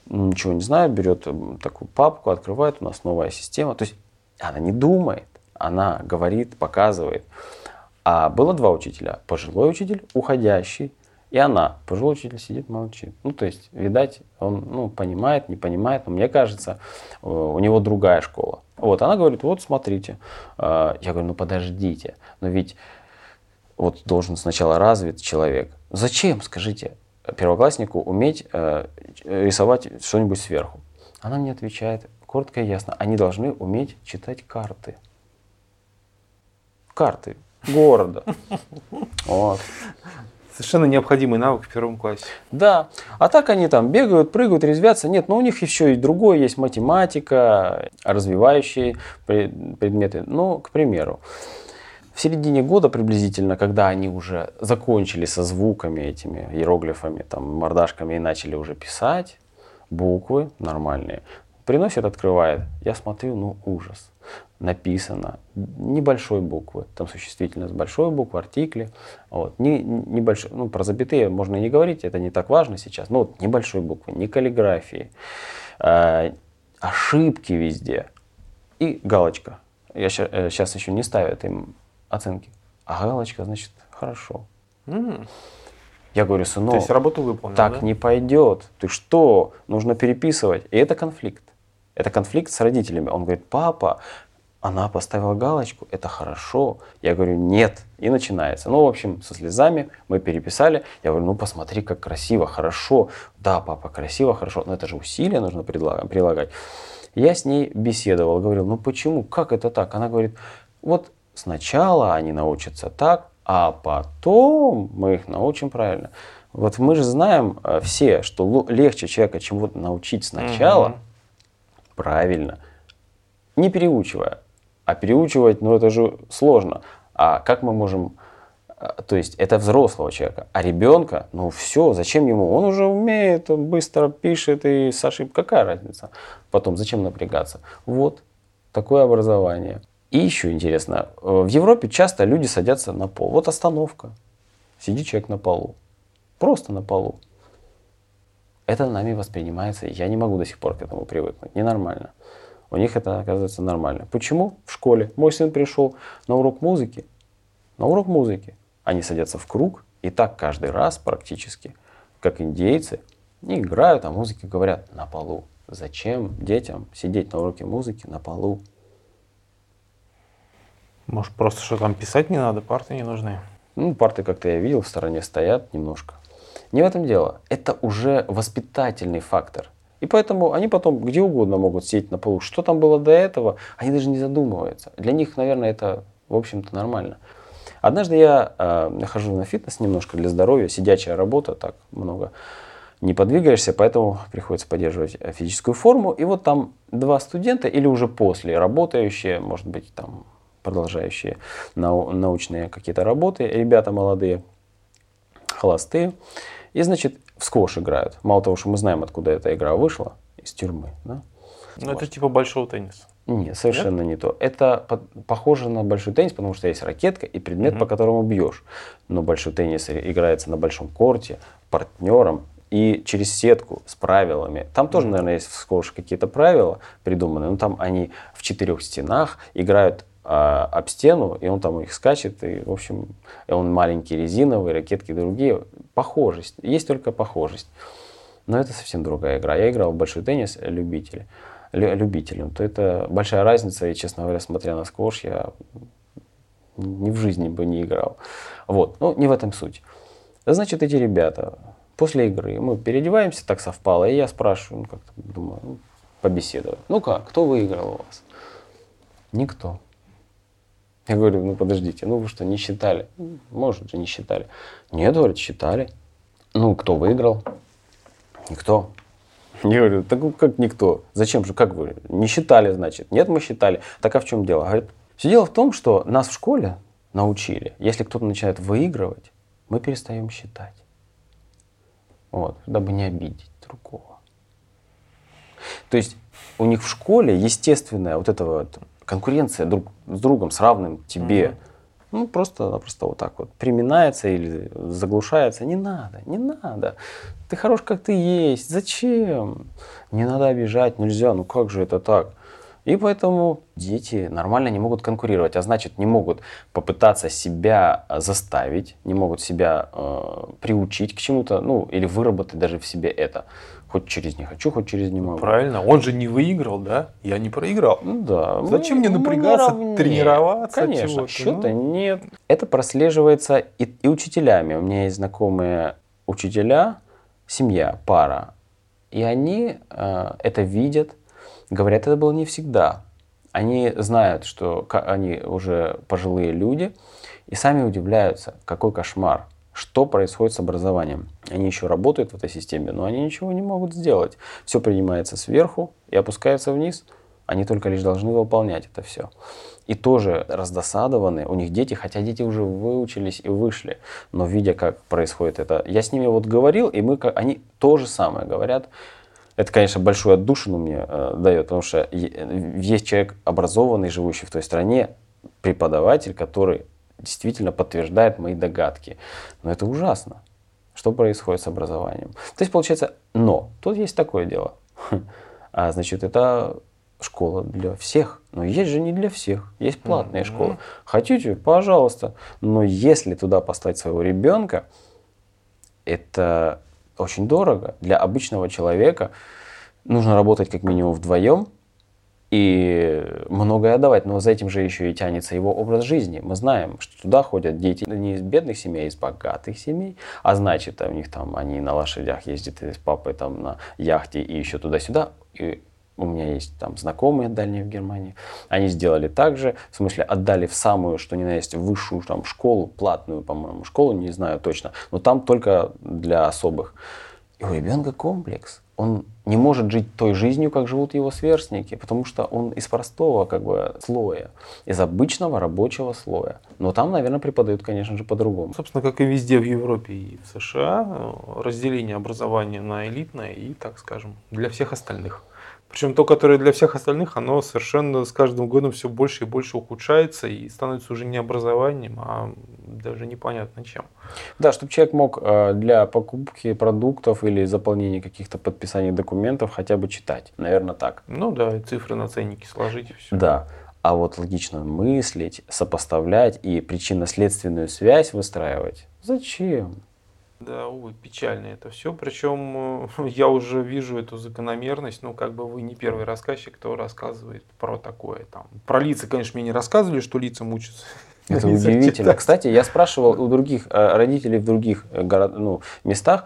Ничего не знаю, берет такую папку, открывает, у нас новая система, то есть она не думает, она говорит, показывает. А было два учителя, пожилой учитель, уходящий, и она, пожилой учитель, сидит, молчит. Ну, то есть, видать, он ну, понимает, не понимает, но мне кажется, э, у него другая школа. Вот, она говорит, вот смотрите. Э, я говорю, ну подождите, но ведь вот должен сначала развит человек. Зачем, скажите, первокласснику уметь э, рисовать что-нибудь сверху? Она мне отвечает, коротко и ясно, они должны уметь читать карты. Карты города. Вот. Совершенно необходимый навык в первом классе. Да. А так они там бегают, прыгают, резвятся. Нет, но у них еще и другое есть математика, развивающие предметы. Ну, к примеру, в середине года приблизительно, когда они уже закончили со звуками этими, иероглифами, там, мордашками и начали уже писать буквы нормальные, приносит, открывает. Я смотрю, ну ужас написано небольшой буквы, там существительное с большой буквы, артикли, вот, не, небольшой, ну, про запятые можно не говорить, это не так важно сейчас, но вот небольшой буквы, не каллиграфии, э, ошибки везде и галочка. Я сейчас еще не ставят им оценки, а галочка, значит, хорошо. Mm. Я говорю, сынок, То есть работу выполнил, так да? не пойдет. Ты что? Нужно переписывать. И это конфликт. Это конфликт с родителями. Он говорит, папа, она поставила галочку, это хорошо. Я говорю, нет. И начинается. Ну, в общем, со слезами мы переписали. Я говорю, ну, посмотри, как красиво, хорошо. Да, папа, красиво, хорошо. Но это же усилия нужно прилагать. Я с ней беседовал, говорил, ну почему, как это так? Она говорит, вот сначала они научатся так, а потом мы их научим правильно. Вот мы же знаем э, все, что легче человека чему-то научить сначала, Мгм. правильно, не переучивая. А переучивать, ну это же сложно. А как мы можем, э, то есть это взрослого человека, а ребенка, ну все, зачем ему? Он уже умеет, он быстро пишет и с ошибкой, какая разница? Потом зачем напрягаться? Вот такое образование. И еще интересно, э, в Европе часто люди садятся на пол. Вот остановка, сидит человек на полу, просто на полу. Это нами воспринимается, я не могу до сих пор к этому привыкнуть, ненормально. У них это оказывается нормально. Почему? В школе. Мой сын пришел на урок музыки. На урок музыки. Они садятся в круг, и так каждый раз практически, как индейцы, не играют, а музыки говорят на полу. Зачем детям сидеть на уроке музыки на полу? Может, просто что там писать не надо, парты не нужны. Ну, парты, как-то я видел, в стороне стоят немножко. Не в этом дело. Это уже воспитательный фактор. И поэтому они потом где угодно могут сидеть на полу. Что там было до этого, они даже не задумываются. Для них, наверное, это, в общем-то, нормально. Однажды я э, хожу на фитнес немножко для здоровья, сидячая работа, так много не подвигаешься, поэтому приходится поддерживать э, физическую форму. И вот там два студента или уже после работающие, может быть, там продолжающие нау- научные какие-то работы, ребята молодые, холостые. И, значит, в сквош играют. Мало того, что мы знаем, откуда эта игра вышла, из тюрьмы. Да? Ну, это типа большого тенниса. Нет, совершенно не то. Это по- похоже на большой теннис, потому что есть ракетка и предмет, по которому бьешь. Но большой теннис играется на большом корте, партнером и через сетку с правилами. Там тоже, наверное, есть в сквоше какие-то правила придуманы, но там они в четырех стенах играют а, об стену, и он там их скачет, и, в общем, он маленький резиновый, ракетки другие. Похожесть, есть только похожесть. Но это совсем другая игра. Я играл в большой теннис любитель, лю- любителем. То это большая разница, и, честно говоря, смотря на сквош, я ни в жизни бы не играл. Вот, ну, не в этом суть. Значит, эти ребята, после игры мы переодеваемся, так совпало, и я спрашиваю, ну, думаю, ну, побеседовать. Ну как, кто выиграл у вас? Никто. Я говорю, ну подождите, ну вы что, не считали? «Ну, Может же, не считали. Нет, говорит, считали. Ну, кто выиграл? Никто. Я говорю, так ну, как никто? Зачем же, как вы? Не считали, значит? Нет, мы считали. Так а в чем дело? Говорит, все дело в том, что нас в школе научили, если кто-то начинает выигрывать, мы перестаем считать. Вот, дабы не обидеть другого. То есть у них в школе естественная вот эта вот конкуренция друг с другом, с равным тебе, ну просто-напросто вот так вот приминается или заглушается. Не надо, не надо. Ты хорош, как ты есть. Зачем? Не надо обижать, нельзя. Ну как же это так? И поэтому дети нормально не могут конкурировать, а значит не могут попытаться себя э, заставить, не могут себя э, приучить к чему-то, ну или выработать даже в себе это. Хоть через не хочу, хоть через не могу. Правильно, он же не выиграл, да? Я не проиграл. Ну да. Зачем мне мы напрягаться, наравне. тренироваться, Конечно, чего-то, счета ну. нет. Это прослеживается и, и учителями. У меня есть знакомые учителя, семья, пара. И они э, это видят, говорят, это было не всегда. Они знают, что они уже пожилые люди, и сами удивляются, какой кошмар, что происходит с образованием. Они еще работают в этой системе, но они ничего не могут сделать. Все принимается сверху и опускается вниз. Они только лишь должны выполнять это все. И тоже раздосадованы, у них дети, хотя дети уже выучились и вышли, но видя, как происходит это, я с ними вот говорил, и мы, они то же самое говорят. Это, конечно, большую отдушину мне э, дает, потому что е- есть человек образованный, живущий в той стране, преподаватель, который действительно подтверждает мои догадки. Но это ужасно. Что происходит с образованием? То есть, получается, но тут есть такое дело. А значит, это школа для всех. Но есть же не для всех. Есть платные Мгм. школы. Хотите, пожалуйста. Но если туда послать своего ребенка, это очень дорого. Для обычного человека нужно работать как минимум вдвоем, и многое отдавать, но за этим же еще и тянется его образ жизни. Мы знаем, что туда ходят дети не из бедных семей, а из богатых семей, а значит, у них там они на лошадях ездят с папой там на яхте и еще туда-сюда. И у меня есть там знакомые дальние в Германии, они сделали так же, в смысле отдали в самую, что ни на есть, высшую там школу, платную, по-моему, школу, не знаю точно, но там только для особых. И у ребенка комплекс он не может жить той жизнью, как живут его сверстники, потому что он из простого как бы слоя, из обычного рабочего слоя. Но там, наверное, преподают, конечно же, по-другому. Собственно, как и везде в Европе и в США, разделение образования на элитное и, так скажем, для всех остальных. Причем то, которое для всех остальных, оно совершенно с каждым годом все больше и больше ухудшается и становится уже не образованием, а даже непонятно чем. Да, чтобы человек мог э, для покупки продуктов или заполнения каких-то подписаний документов хотя бы читать. Наверное, так. Ну да, и цифры на ценники сложить и все. Да. А вот логично мыслить, сопоставлять и причинно-следственную связь выстраивать. Зачем? Да, увы, печально это все. Причем э, я уже вижу эту закономерность. Ну, как бы вы не первый рассказчик, кто рассказывает про такое. Там. Про лица, конечно, мне не рассказывали, что лица мучатся. Это удивительно. Кстати, я спрашивал у других э, родителей в других э, город, ну, местах,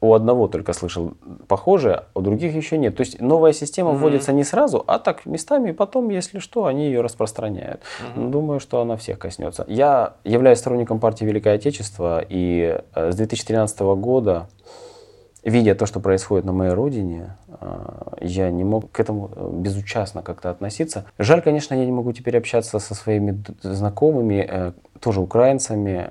у одного только слышал похожее, у других еще нет. То есть новая система mm-hmm. вводится не сразу, а так местами, и потом, если что, они ее распространяют. Mm-hmm. Думаю, что она всех коснется. Я являюсь сторонником партии Великое Отечество, и э, с 2013 года, видя то, что происходит на моей родине, э, я не мог к этому э, безучастно как-то относиться. Жаль, конечно, я не могу теперь общаться со своими знакомыми, тоже украинцами,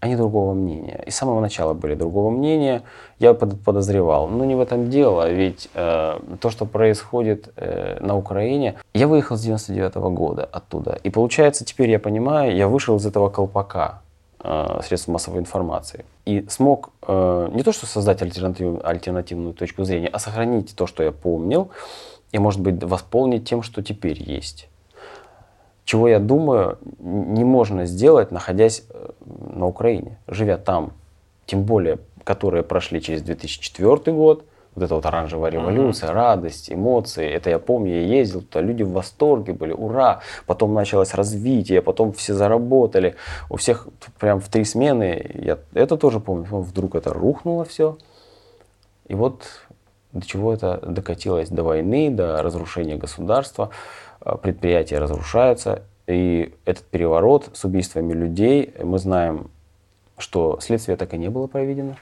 они другого мнения. И с самого начала были другого мнения. Я подозревал. Но не в этом дело, ведь э, то, что происходит э, на Украине... Я выехал с 99 -го года оттуда. И получается, теперь я понимаю, я вышел из этого колпака э, средств массовой информации. И смог э, не то, что создать альтернатив, альтернативную точку зрения, а сохранить то, что я помнил, и, может быть, восполнить тем, что теперь есть чего я думаю, не можно сделать, находясь э, на Украине, живя там. Тем более, которые прошли через 2004 год, вот эта вот оранжевая революция, mm-hmm. радость, эмоции. Это я помню, я ездил туда, люди в восторге были, ура. Потом началось развитие, потом все заработали. У всех прям в три смены, я это тоже помню, вдруг это рухнуло все. И вот до чего это докатилось, до войны, до разрушения государства. А, предприятия разрушаются, и этот переворот с убийствами людей, мы знаем, что следствие так и не было проведено,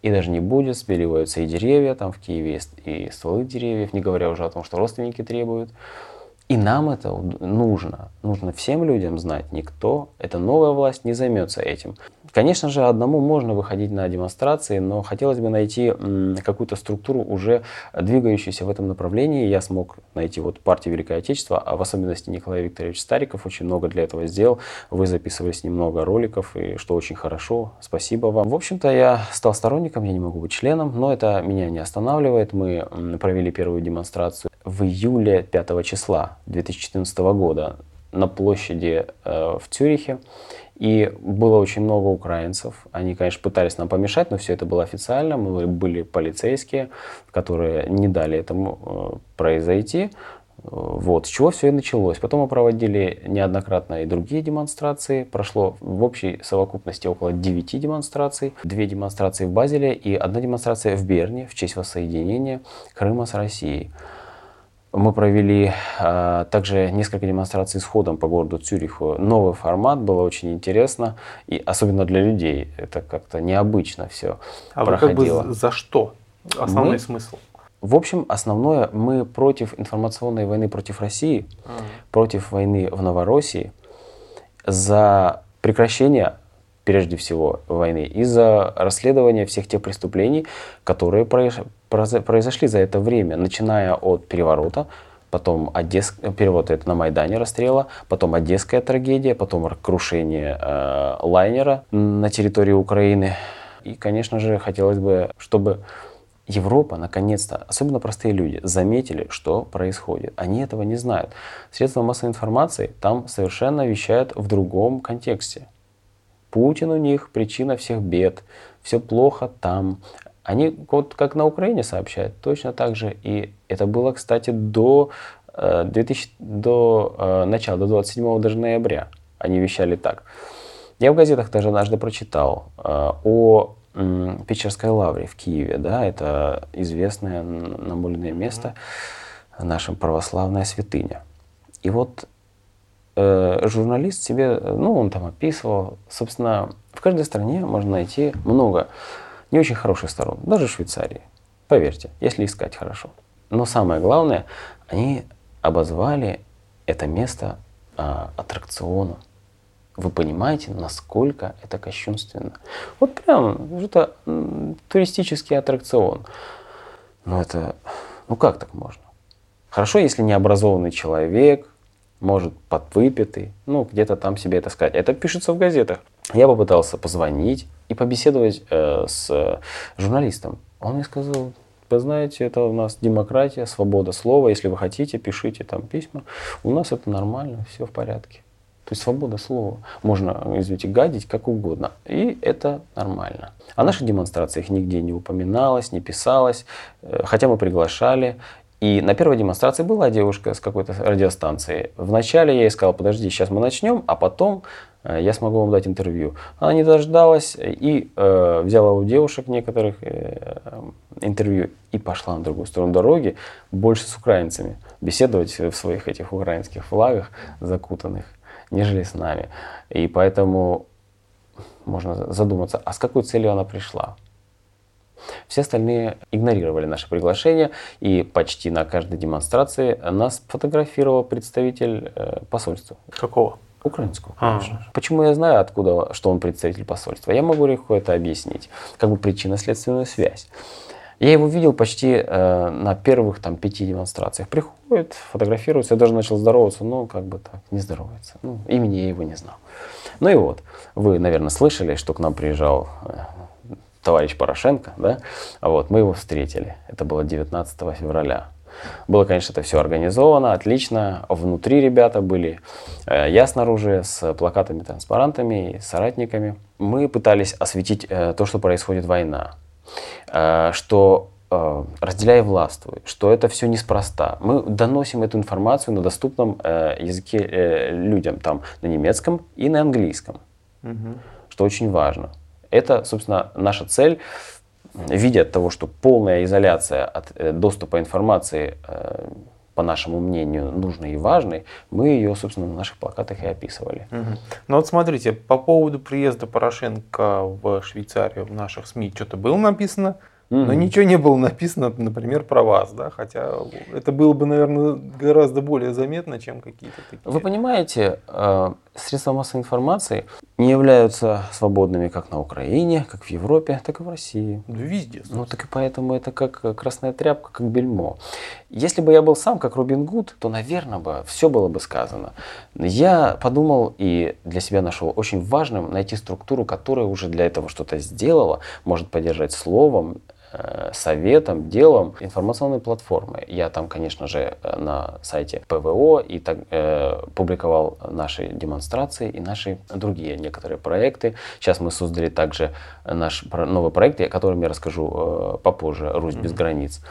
и даже не будет, спиливаются и деревья там в Киеве, и стволы деревьев, не говоря уже о том, что родственники требуют. И нам это нужно. Нужно всем людям знать, никто, эта новая власть не займется этим. Конечно же, одному можно выходить на демонстрации, но хотелось бы найти какую-то структуру, уже двигающуюся в этом направлении. Я смог найти вот партию Великое Отечество, а в особенности Николай Викторович Стариков очень много для этого сделал. Вы записывали с ним много роликов, и что очень хорошо. Спасибо вам. В общем-то, я стал сторонником, я не могу быть членом, но это меня не останавливает. Мы провели первую демонстрацию в июле 5 числа 2014 года на площади э, в Цюрихе. И было очень много украинцев. Они, конечно, пытались нам помешать, но все это было официально. Мы были полицейские, которые не дали этому э, произойти. Вот, с чего все и началось. Потом мы проводили неоднократно и другие демонстрации. Прошло в общей совокупности около 9 демонстраций. Две демонстрации в Базеле и одна демонстрация в Берне в честь воссоединения Крыма с Россией. Мы провели а, также несколько демонстраций с ходом по городу Цюриху. Новый формат, было очень интересно, и особенно для людей. Это как-то необычно все а проходило. вы как бы за что? Основной мы, смысл? В общем, основное, мы против информационной войны против России, mm. против войны в Новороссии, за прекращение прежде всего войны, и за расследование всех тех преступлений, которые произошли за это время, начиная от переворота, потом Одесс... перевод это на Майдане расстрела, потом Одесская трагедия, потом крушение э, лайнера на территории Украины. И, конечно же, хотелось бы, чтобы Европа, наконец-то, особенно простые люди, заметили, что происходит. Они этого не знают. Средства массовой информации там совершенно вещают в другом контексте. Путин у них причина всех бед, все плохо там. Они, вот как на Украине сообщают, точно так же. И это было, кстати, до, 2000, до начала, до 27 даже ноября. Они вещали так. Я в газетах даже однажды прочитал о Печерской лавре в Киеве, да, это известное намоленное место, наша православная святыня. И вот э, журналист себе, ну, он там описывал, собственно, в каждой стране можно найти много не очень хороших сторон, даже в Швейцарии, поверьте, если искать хорошо. Но самое главное, они обозвали это место а, аттракционом. Вы понимаете, насколько это кощунственно. Вот прям, это туристический аттракцион. Но это, ну как так можно? Хорошо, если необразованный человек, может, подвыпитый, ну, где-то там себе это сказать. Это пишется в газетах. Я попытался позвонить и побеседовать э, с журналистом. Он мне сказал, вы знаете, это у нас демократия, свобода слова. Если вы хотите, пишите там письма. У нас это нормально, все в порядке. То есть свобода слова. Можно, извините, гадить как угодно. И это нормально. О наших демонстрациях нигде не упоминалось, не писалось. Э, хотя мы приглашали. И на первой демонстрации была девушка с какой-то радиостанции. Вначале я ей сказал, подожди, сейчас мы начнем, а потом э, я смогу вам дать интервью. Она не дождалась и э, взяла у девушек некоторых э, интервью и пошла на другую сторону дороги, больше с украинцами, беседовать в своих этих украинских флагах закутанных нежели с нами. И поэтому можно задуматься, а с какой целью она пришла? Все остальные игнорировали наше приглашение, и почти на каждой демонстрации нас фотографировал представитель э, посольства. Какого? Украинского, а. конечно. А. Почему я знаю, откуда, что он представитель посольства? Я могу легко это объяснить, как бы причинно-следственную связь. Я его видел почти э, на первых там пяти демонстрациях. Приходит, фотографируется, я даже начал здороваться, но как бы так, не здоровается. Ну, имени я его не знал. Ну и вот, вы, наверное, слышали, что к нам приезжал э, товарищ Порошенко, да? А вот, мы его встретили. Это было 19 февраля. Было, конечно, это все организовано, отлично. Внутри ребята были, э, я снаружи с плакатами, транспарантами и соратниками. Мы пытались осветить э, то, что происходит война. Э, что разделяя властвуй, что это все неспроста. Мы доносим эту информацию на доступном языке людям, там, на немецком и на английском, угу. что очень важно. Это, собственно, наша цель. Видя того, что полная изоляция от доступа информации, по нашему мнению, нужной и важной, мы ее, собственно, на наших плакатах и описывали. Угу. Ну вот смотрите, по поводу приезда Порошенко в Швейцарию в наших СМИ что-то было написано? Mm-hmm. Но ничего не было написано, например, про вас, да, хотя это было бы, наверное, гораздо более заметно, чем какие-то такие. Вы понимаете, э, средства массовой информации не являются свободными как на Украине, как в Европе, так и в России. Да везде. Ну так и поэтому это как красная тряпка, как бельмо. Если бы я был сам как Робин Гуд, то, наверное, бы все было бы сказано. Я подумал и для себя нашел очень важным найти структуру, которая уже для этого что-то сделала, может поддержать словом, советом, делом информационной платформы. Я там, конечно же, на сайте ПВО и так, э, публиковал наши демонстрации и наши другие некоторые проекты. Сейчас мы создали также наш новый проект, о котором я расскажу э, попозже, «Русь без границ».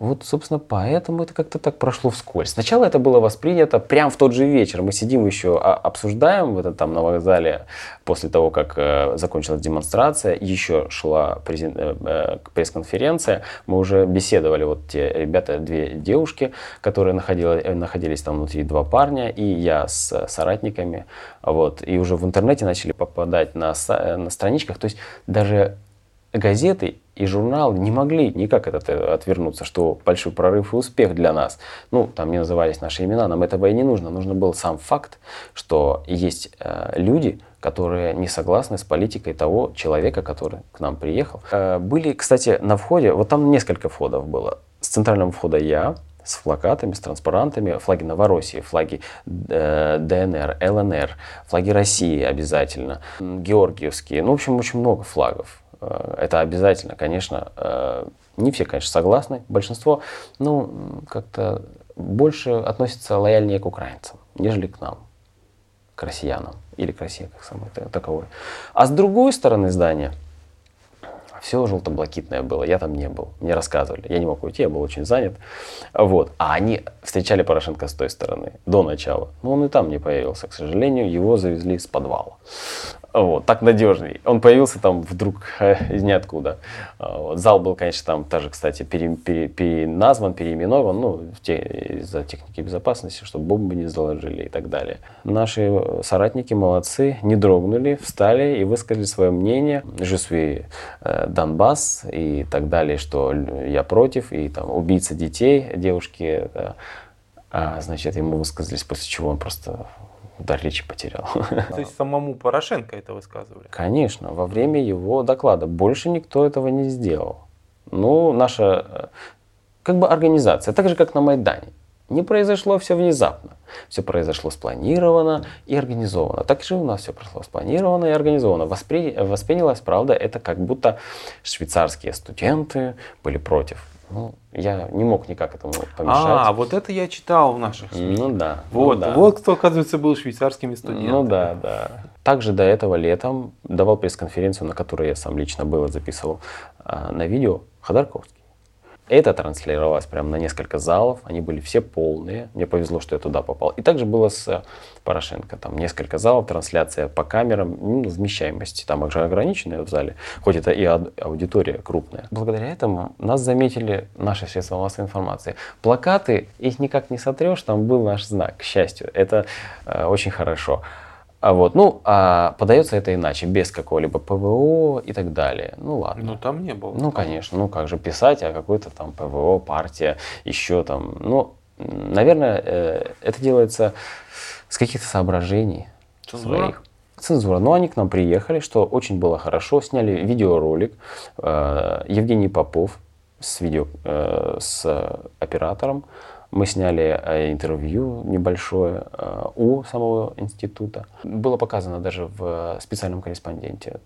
Вот, собственно, поэтому это как-то так прошло вскользь. Сначала это было воспринято прямо в тот же вечер. Мы сидим еще, а, обсуждаем в этом там на вокзале после того, как э, закончилась демонстрация, еще шла презент, э, э, пресс-конференция. Мы уже беседовали, вот те ребята, две девушки, которые находились, э, находились там внутри, два парня, и я с соратниками. Вот, и уже в интернете начали попадать на, на страничках. То есть даже газеты и журналы не могли никак от этого отвернуться, что большой прорыв и успех для нас. Ну, там не назывались наши имена, нам этого и не нужно. Нужно был сам факт, что есть э, люди, которые не согласны с политикой того человека, который к нам приехал. Э, были, кстати, на входе, вот там несколько входов было. С центрального входа я, с плакатами, с транспарантами, флаги Новороссии, флаги э, ДНР, ЛНР, флаги России обязательно, георгиевские, ну, в общем, очень много флагов. Э, это обязательно, конечно. Э, не все, конечно, согласны, большинство, ну, как-то больше относятся лояльнее к украинцам, нежели к нам, к россиянам. или к России как самой таковой. А с другой стороны здания – все желто-блакитное было, я там не был, мне рассказывали, я не мог уйти, я был очень занят. Вот. А они встречали Порошенко с той стороны, до начала. Но он и там не появился, к сожалению, его завезли с подвала. Вот, так надежней. Он появился там вдруг э, из ниоткуда. А, вот. Зал был, конечно, там тоже, кстати, пере, пере, переназван, переименован, ну, те, из-за техники безопасности, чтобы бомбы не заложили и так далее. Наши соратники молодцы, не дрогнули, встали и высказали свое мнение. Жесви э, Донбасс и так далее, что я против, и там убийца детей, девушки, а, значит, ему высказались, после чего он просто дар речи потерял. То есть самому Порошенко это высказывали? Конечно, во время его доклада. Больше никто этого не сделал. Ну, наша э, как бы организация, так же как на Майдане. Не произошло все внезапно. Все произошло спланировано и организовано. Так же у нас все прошло спланировано и организовано. Воспри... Воспринялось, правда, это как будто швейцарские студенты были против. Ну, я не мог никак этому помешать. А, вот это я читал в наших СМИ. Ну да. Вот, ну, да. вот кто, оказывается, был швейцарскими студентами. Ну да, да. Также до этого летом давал пресс-конференцию, на которой я сам лично был и записывал а, на видео Ходорковский. Это транслировалось прямо на несколько залов, они были все полные. Мне повезло, что я туда попал. И также было с э, Порошенко. Там несколько залов, трансляция по камерам, ну, вмещаемости там уже ограниченная в зале, хоть это и аудитория крупная. Благодаря этому нас заметили наши средства массовой информации. Плакаты, их никак не сотрешь, там был наш знак, к счастью. Это э, очень хорошо. А вот, ну, а подается это иначе, без какого-либо ПВО и так далее. Ну ладно. Ну там не было. Ну, конечно, ну как же писать, а какой-то там ПВО, партия, еще там. Ну, наверное, э, это делается с каких-то соображений Цензура? своих. Цензура. Но они к нам приехали, что очень было хорошо. Сняли видеоролик. Э, Евгений Попов с видео, э, с оператором. Мы сняли э, интервью небольшое э, у самого института. Было показано даже в специальном корреспонденте.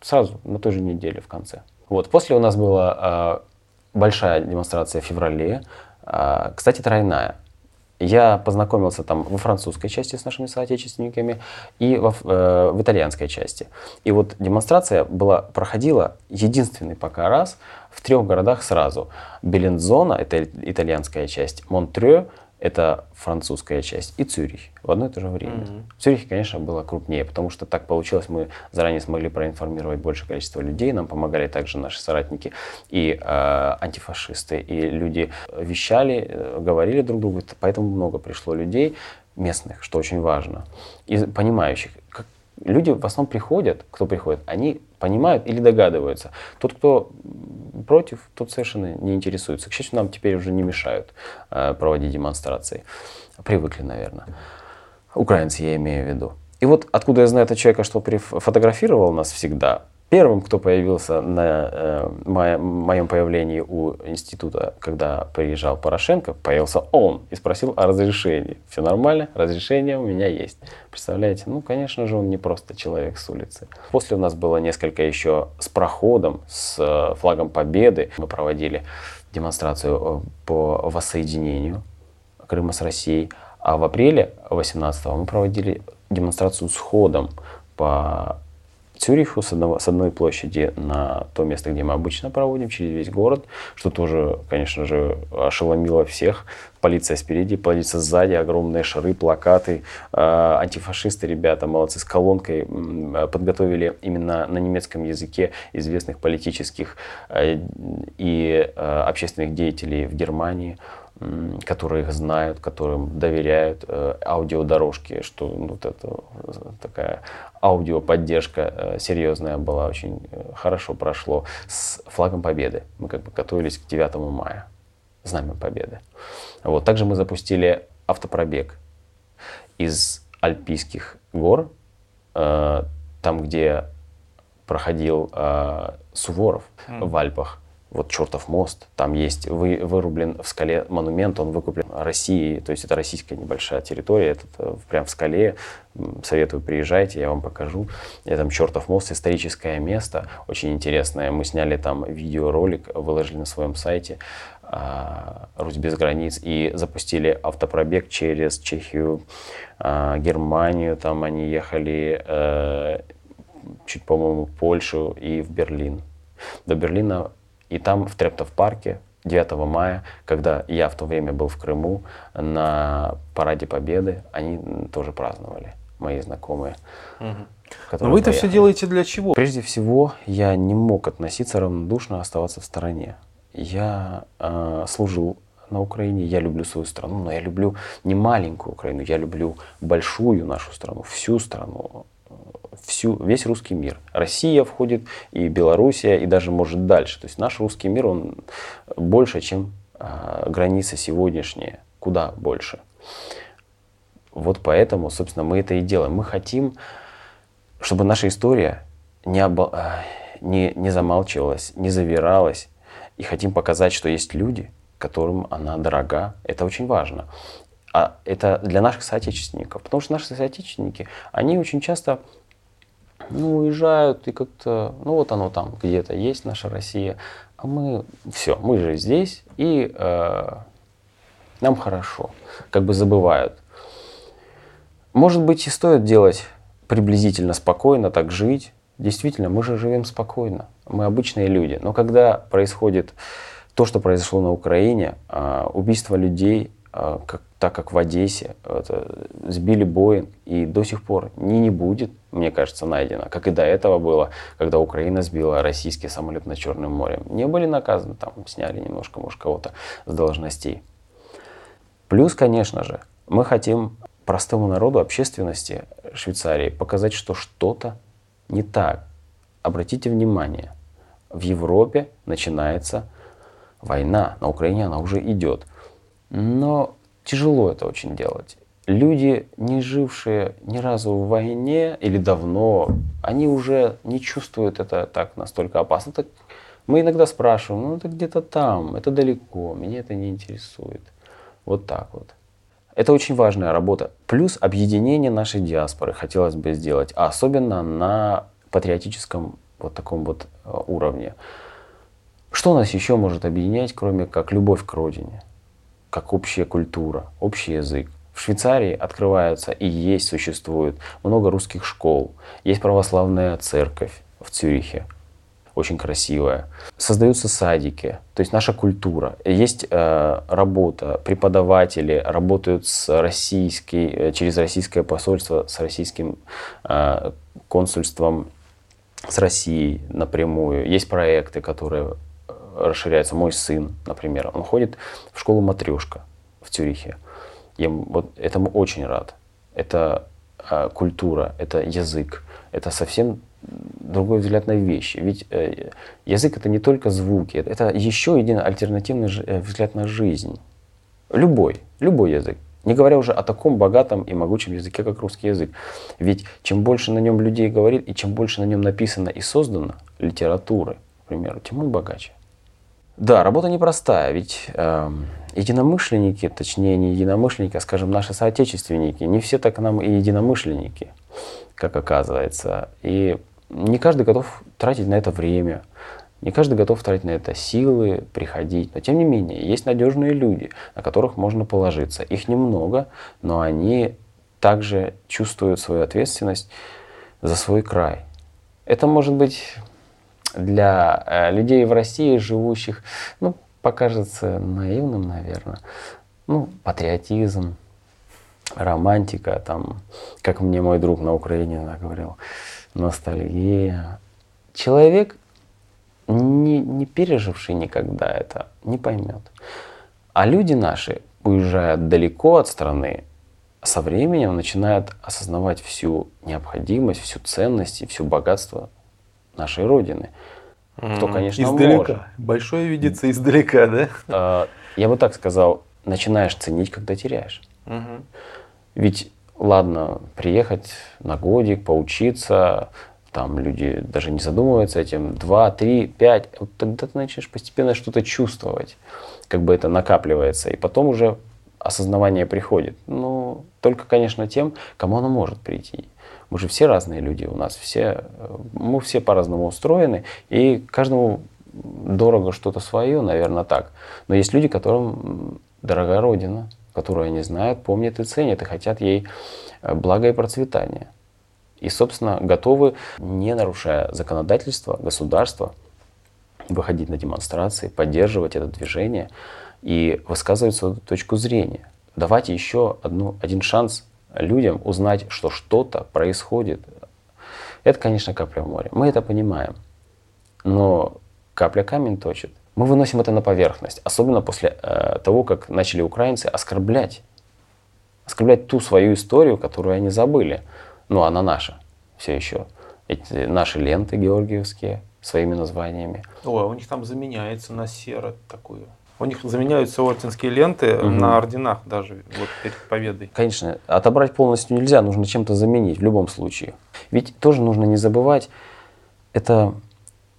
Сразу, на той же неделе в конце. Вот. После у нас была э, большая демонстрация в феврале. Кстати, тройная. Я познакомился там во французской части с нашими соотечественниками и во, э, в итальянской части. И вот демонстрация была, проходила единственный пока раз в трех городах сразу. Белензона, это итальянская часть, Монтрё, это французская часть, и Цюрих в одно и то же время. Mm-hmm. В Цюрихе, конечно, было крупнее, потому что так получилось, мы заранее смогли проинформировать большее количество людей, нам помогали также наши соратники и э, антифашисты, и люди вещали, э, говорили друг другу, поэтому много пришло людей местных, что очень важно, и понимающих, как, люди в основном приходят, кто приходит, они понимают или догадываются. Тот, кто против, тот совершенно не интересуется. К счастью, нам теперь уже не мешают э, проводить демонстрации. Привыкли, наверное. Украинцы я имею в виду. И вот откуда я знаю этого человека, что фотографировал нас всегда, Первым, кто появился на э, моем появлении у института, когда приезжал Порошенко, появился он и спросил о разрешении. Все нормально, разрешение у меня есть. Представляете? Ну, конечно же, он не просто человек с улицы. После у нас было несколько еще с проходом, с э, флагом Победы. Мы проводили демонстрацию э, по воссоединению Крыма с Россией. А в апреле 18 мы проводили демонстрацию с ходом по Цюриху с, одного, с одной площади на то место, где мы обычно проводим, через весь город, что тоже, конечно же, ошеломило всех. Полиция спереди, полиция сзади, огромные шары, плакаты. Э, антифашисты, ребята, молодцы, с колонкой подготовили именно на немецком языке известных политических э, и э, общественных деятелей в Германии которые их знают, которым доверяют э, аудиодорожки, что вот это такая аудиоподдержка э, серьезная была, очень э, хорошо прошло с флагом Победы. Мы как бы готовились к 9 мая, знамя Победы. Вот. Также мы запустили автопробег из Альпийских гор, там, где проходил Суворов mm. в Альпах вот чертов мост, там есть вы, вырублен в скале монумент, он выкуплен Россией, то есть это российская небольшая территория, это э, прям в скале, советую, приезжайте, я вам покажу. Это там чертов мост, историческое место, очень интересное, мы сняли там видеоролик, выложили на своем сайте, а, Русь без границ и запустили автопробег через Чехию, а, Германию. Там они ехали э, чуть, по-моему, Польшу и в Берлин. До Берлина. И там в Трептов-парке 9 мая, когда я в то время был в Крыму на Параде Победы, они тоже праздновали, мои знакомые. Угу. Но вы это все делаете для чего? Прежде всего, я не мог относиться равнодушно, оставаться в стороне. Я э, служил на Украине, я люблю свою страну, но я люблю не маленькую Украину, я люблю большую нашу страну, всю страну, всю, весь русский мир. Россия входит, и Белоруссия, и даже может дальше. То есть наш русский мир, он больше, чем э, границы сегодняшние, куда больше. Вот поэтому, собственно, мы это и делаем. Мы хотим, чтобы наша история не, обо... не, не замалчивалась, не завиралась, и хотим показать, что есть люди, которым она дорога. Это очень важно. А это для наших соотечественников. Потому что наши соотечественники, они очень часто ну, уезжают и как-то, ну вот оно там где-то есть, наша Россия. А мы, все, мы же здесь, и э, нам хорошо. Как бы забывают. Может быть, и стоит делать приблизительно спокойно, так жить, Действительно, мы же живем спокойно, мы обычные люди. Но когда происходит то, что произошло на Украине, а, убийство людей, а, как, так как в Одессе, это, сбили Боинг, и до сих пор ни не будет, мне кажется, найдено, как и до этого было, когда Украина сбила российский самолет над Черным морем. Не были наказаны, там сняли немножко, может, кого-то с должностей. Плюс, конечно же, мы хотим простому народу, общественности Швейцарии показать, что что-то не так. Обратите внимание, в Европе начинается война, на Украине она уже идет. Но тяжело это очень делать. Люди, не жившие ни разу в войне или давно, они уже не чувствуют это так настолько опасно. Так мы иногда спрашиваем, ну это где-то там, это далеко, меня это не интересует. Вот так вот. Это очень важная работа. Плюс объединение нашей диаспоры хотелось бы сделать, а особенно на патриотическом вот таком вот э, уровне. Что нас еще может объединять, кроме как любовь к родине, как общая культура, общий язык? В Швейцарии открываются и есть, существует много русских школ. Есть православная церковь в Цюрихе, очень красивая. Создаются садики, то есть наша культура. Есть э, работа, преподаватели работают с российской, э, через российское посольство, с российским э, консульством с Россией напрямую. Есть проекты, которые расширяются. Мой сын, например, он ходит в школу матрешка в Цюрихе. Я вот этому очень рад. Это э, культура, это язык, это совсем другой взгляд на вещи. Ведь э, язык это не только звуки, это еще один альтернативный э, взгляд на жизнь. Любой, любой язык. Не говоря уже о таком богатом и могучем языке, как русский язык. Ведь чем больше на нем людей говорит, и чем больше на нем написано и создано литературы, к примеру, тем он богаче. Да, работа непростая, ведь э, единомышленники, точнее не единомышленники, а скажем наши соотечественники, не все так нам и единомышленники, как оказывается. И не каждый готов тратить на это время. Не каждый готов тратить на это силы, приходить. Но тем не менее, есть надежные люди, на которых можно положиться. Их немного, но они также чувствуют свою ответственность за свой край. Это может быть для э, людей в России, живущих, ну, покажется наивным, наверное. Ну, патриотизм, романтика, там, как мне мой друг на Украине говорил, ностальгия. Человек не, не переживший никогда это, не поймет. А люди наши, уезжая далеко от страны, со временем начинают осознавать всю необходимость, всю ценность и всю богатство нашей Родины. Кто, конечно, издалека. может. Большое видится издалека, да? А, я бы так сказал, начинаешь ценить, когда теряешь. Угу. Ведь ладно, приехать на годик, поучиться, там люди даже не задумываются этим, два, три, пять, вот тогда ты начнешь постепенно что-то чувствовать, как бы это накапливается, и потом уже осознавание приходит. Ну, только, конечно, тем, кому оно может прийти. Мы же все разные люди, у нас все, мы все по-разному устроены, и каждому дорого что-то свое, наверное, так. Но есть люди, которым дорога Родина, которую они знают, помнят и ценят, и хотят ей э, блага и процветания. И, собственно, готовы, не нарушая законодательство, государства, выходить на демонстрации, поддерживать это движение и высказывать свою точку зрения. Давайте еще одну, один шанс людям узнать, что что-то происходит. Это, конечно, капля в море. Мы это понимаем. Но капля камень точит. Мы выносим это на поверхность, особенно после э, того, как начали украинцы оскорблять. Оскорблять ту свою историю, которую они забыли. Ну, она наша все еще. Эти наши ленты георгиевские своими названиями. Ой, а у них там заменяется на серо такую. У них заменяются орденские ленты угу. на орденах даже вот перед победой. Конечно, отобрать полностью нельзя, нужно чем-то заменить в любом случае. Ведь тоже нужно не забывать, это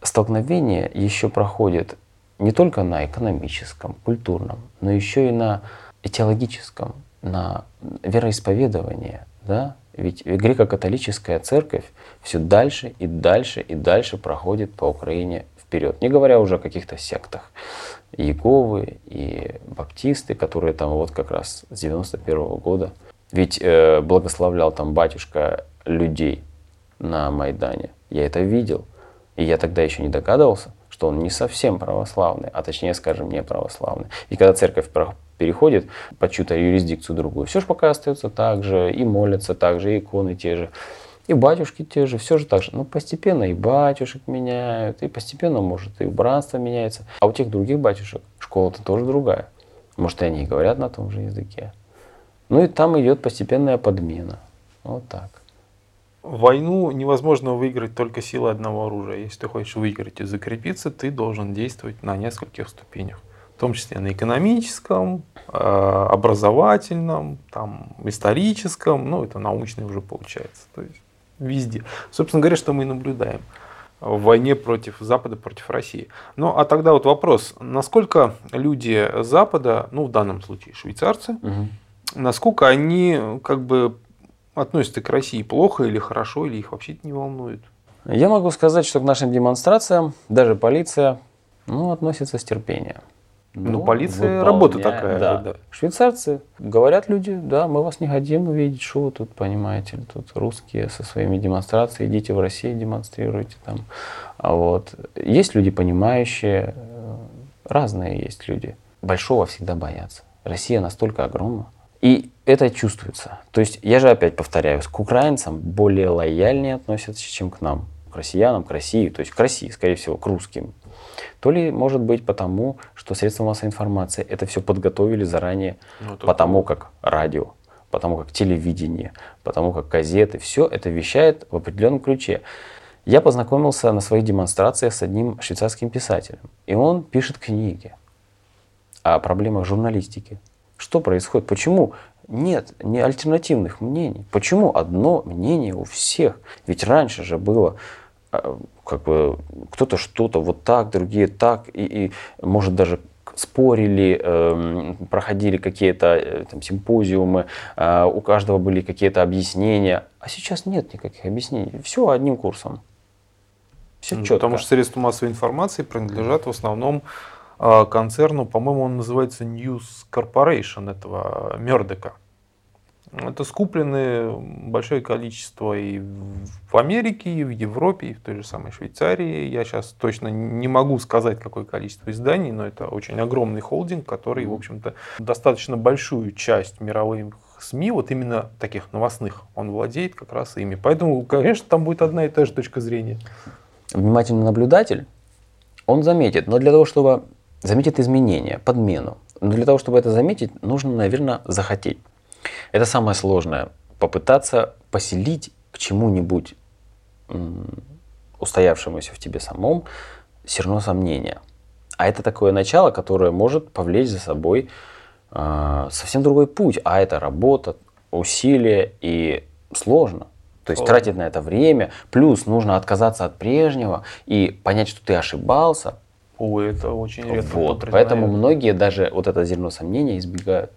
столкновение еще проходит не только на экономическом, культурном, но еще и на этиологическом, на вероисповедовании. Да? Ведь греко-католическая церковь все дальше и дальше и дальше проходит по Украине вперед. Не говоря уже о каких-то сектах. Иеговы и баптисты, которые там вот как раз с 91 -го года. Ведь э, благословлял там батюшка людей на Майдане. Я это видел. И я тогда еще не догадывался, что он не совсем православный, а точнее, скажем, не православный. И когда церковь переходит под чью-то юрисдикцию другую, все же пока остается так же, и молятся так же, и иконы те же. И батюшки те же, все же так же. Но постепенно и батюшек меняют, и постепенно, может, и убранство меняется. А у тех других батюшек школа-то тоже другая. Может, и они и говорят на том же языке. Ну и там идет постепенная подмена. Вот так. Войну невозможно выиграть только силой одного оружия. Если ты хочешь выиграть и закрепиться, ты должен действовать на нескольких ступенях. В том числе на экономическом, э, образовательном, там, историческом, ну это научный уже получается. То есть везде. Собственно говоря, что мы и наблюдаем в войне против Запада, против России. Ну, а тогда вот вопрос, насколько люди Запада, ну, в данном случае швейцарцы, угу. насколько они как бы относятся к России плохо или хорошо, или их вообще не волнует? Я могу сказать, что к нашим демонстрациям даже полиция ну, относится с терпением. Ну, ну полиция работа такая. Да. да. Швейцарцы, говорят люди, да, мы вас не хотим увидеть, что вы тут, понимаете, тут русские со своими демонстрациями, идите в Россию демонстрируйте там. А вот. Есть люди понимающие, э, разные есть люди. Большого всегда боятся. Россия настолько огромна. И это чувствуется. То есть, я же опять повторяюсь, к украинцам более лояльнее относятся, чем к нам. К россиянам, к России, то есть к России, скорее всего, к русским. То ли, может быть, потому, что средства массовой информации это все подготовили заранее, ну, потому как радио, потому как телевидение, потому как газеты, все это вещает в определенном ключе. Я познакомился на своих демонстрациях с одним швейцарским писателем, и он пишет книги о проблемах журналистики. Что происходит? Почему нет не альтернативных мнений? Почему одно мнение у всех? Ведь раньше же было как бы кто-то что-то вот так, другие так, и, и может даже спорили, э, проходили какие-то э, там, симпозиумы, э, у каждого были какие-то объяснения, а сейчас нет никаких объяснений, все одним курсом. Все четко. Потому что средства массовой информации принадлежат в основном э, концерну, по-моему, он называется News Corporation этого Мердека. Это скуплены большое количество и в Америке, и в Европе, и в той же самой Швейцарии. Я сейчас точно не могу сказать, какое количество изданий, но это очень огромный холдинг, который, в общем-то, достаточно большую часть мировых СМИ, вот именно таких новостных, он владеет как раз ими. Поэтому, конечно, там будет одна и та же точка зрения. Внимательный наблюдатель, он заметит, но для того, чтобы заметить изменения, подмену, но для того, чтобы это заметить, нужно, наверное, захотеть. Это самое сложное. Попытаться поселить к чему-нибудь устоявшемуся в тебе самом зерно сомнения. А это такое начало, которое может повлечь за собой э, совсем другой путь. А это работа, усилия и сложно. То есть Сложно. тратить на это время, плюс нужно отказаться от прежнего и понять, что ты ошибался. О, это очень редко. Вот, поэтому многие даже вот это зерно сомнения избегают.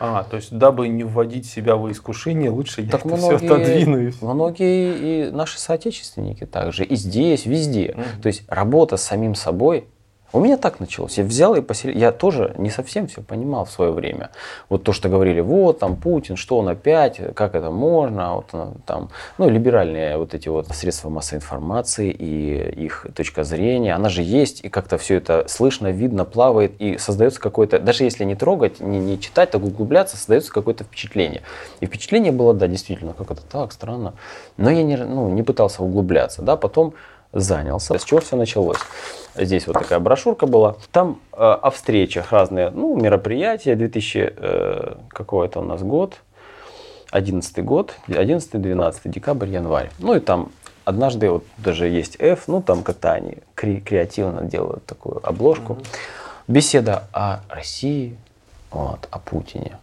А, то есть, дабы не вводить себя в искушение, лучше я так это многие, все отодвину. Многие и наши соотечественники также, и здесь, везде. Угу. То есть, работа с самим собой У меня так началось. Я взял и поселил. Я тоже не совсем все понимал в свое время. Вот то, что говорили, вот там Путин, что он опять, как это можно, вот там, ну, либеральные вот эти вот средства массовой информации и их точка зрения, она же есть, и как-то все это слышно, видно, плавает, и создается какое-то, даже если не трогать, не, не читать, так углубляться, создается какое-то впечатление. И впечатление было, да, действительно, как это так, странно. Но я не, ну, не пытался углубляться, да, потом занялся. С чего все началось? Здесь вот такая брошюрка была. Там э, о встречах разные, ну, мероприятия. 2000, э, какой это у нас год? 11 год, 11-12 декабрь, январь. Ну и там однажды вот даже есть F, ну там как-то они кре- креативно делают такую обложку. Mm-hmm. Беседа о России, вот, о Путине.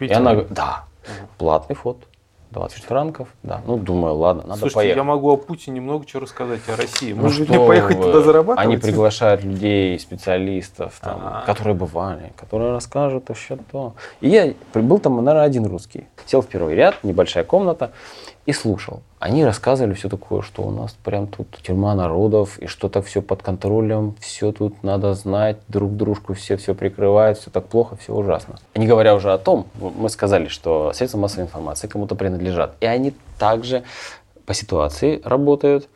И она, да, mm-hmm. платный фото. 20 франков, да. Ну, думаю, ладно, надо Слушайте, поехать. я могу о Путине много чего рассказать, о России. Ну, Может, мне поехать вы? туда зарабатывать? Они приглашают людей, специалистов, там, А-а-а. которые бывали, которые расскажут еще то. И я был там, наверное, один русский. Сел в первый ряд, небольшая комната и слушал. Они рассказывали все такое, что у нас прям тут тюрьма народов, и что так все под контролем, все тут надо знать, друг дружку все все прикрывают, все так плохо, все ужасно. Не говоря уже о том, мы сказали, что средства массовой информации кому-то принадлежат, и они также по ситуации работают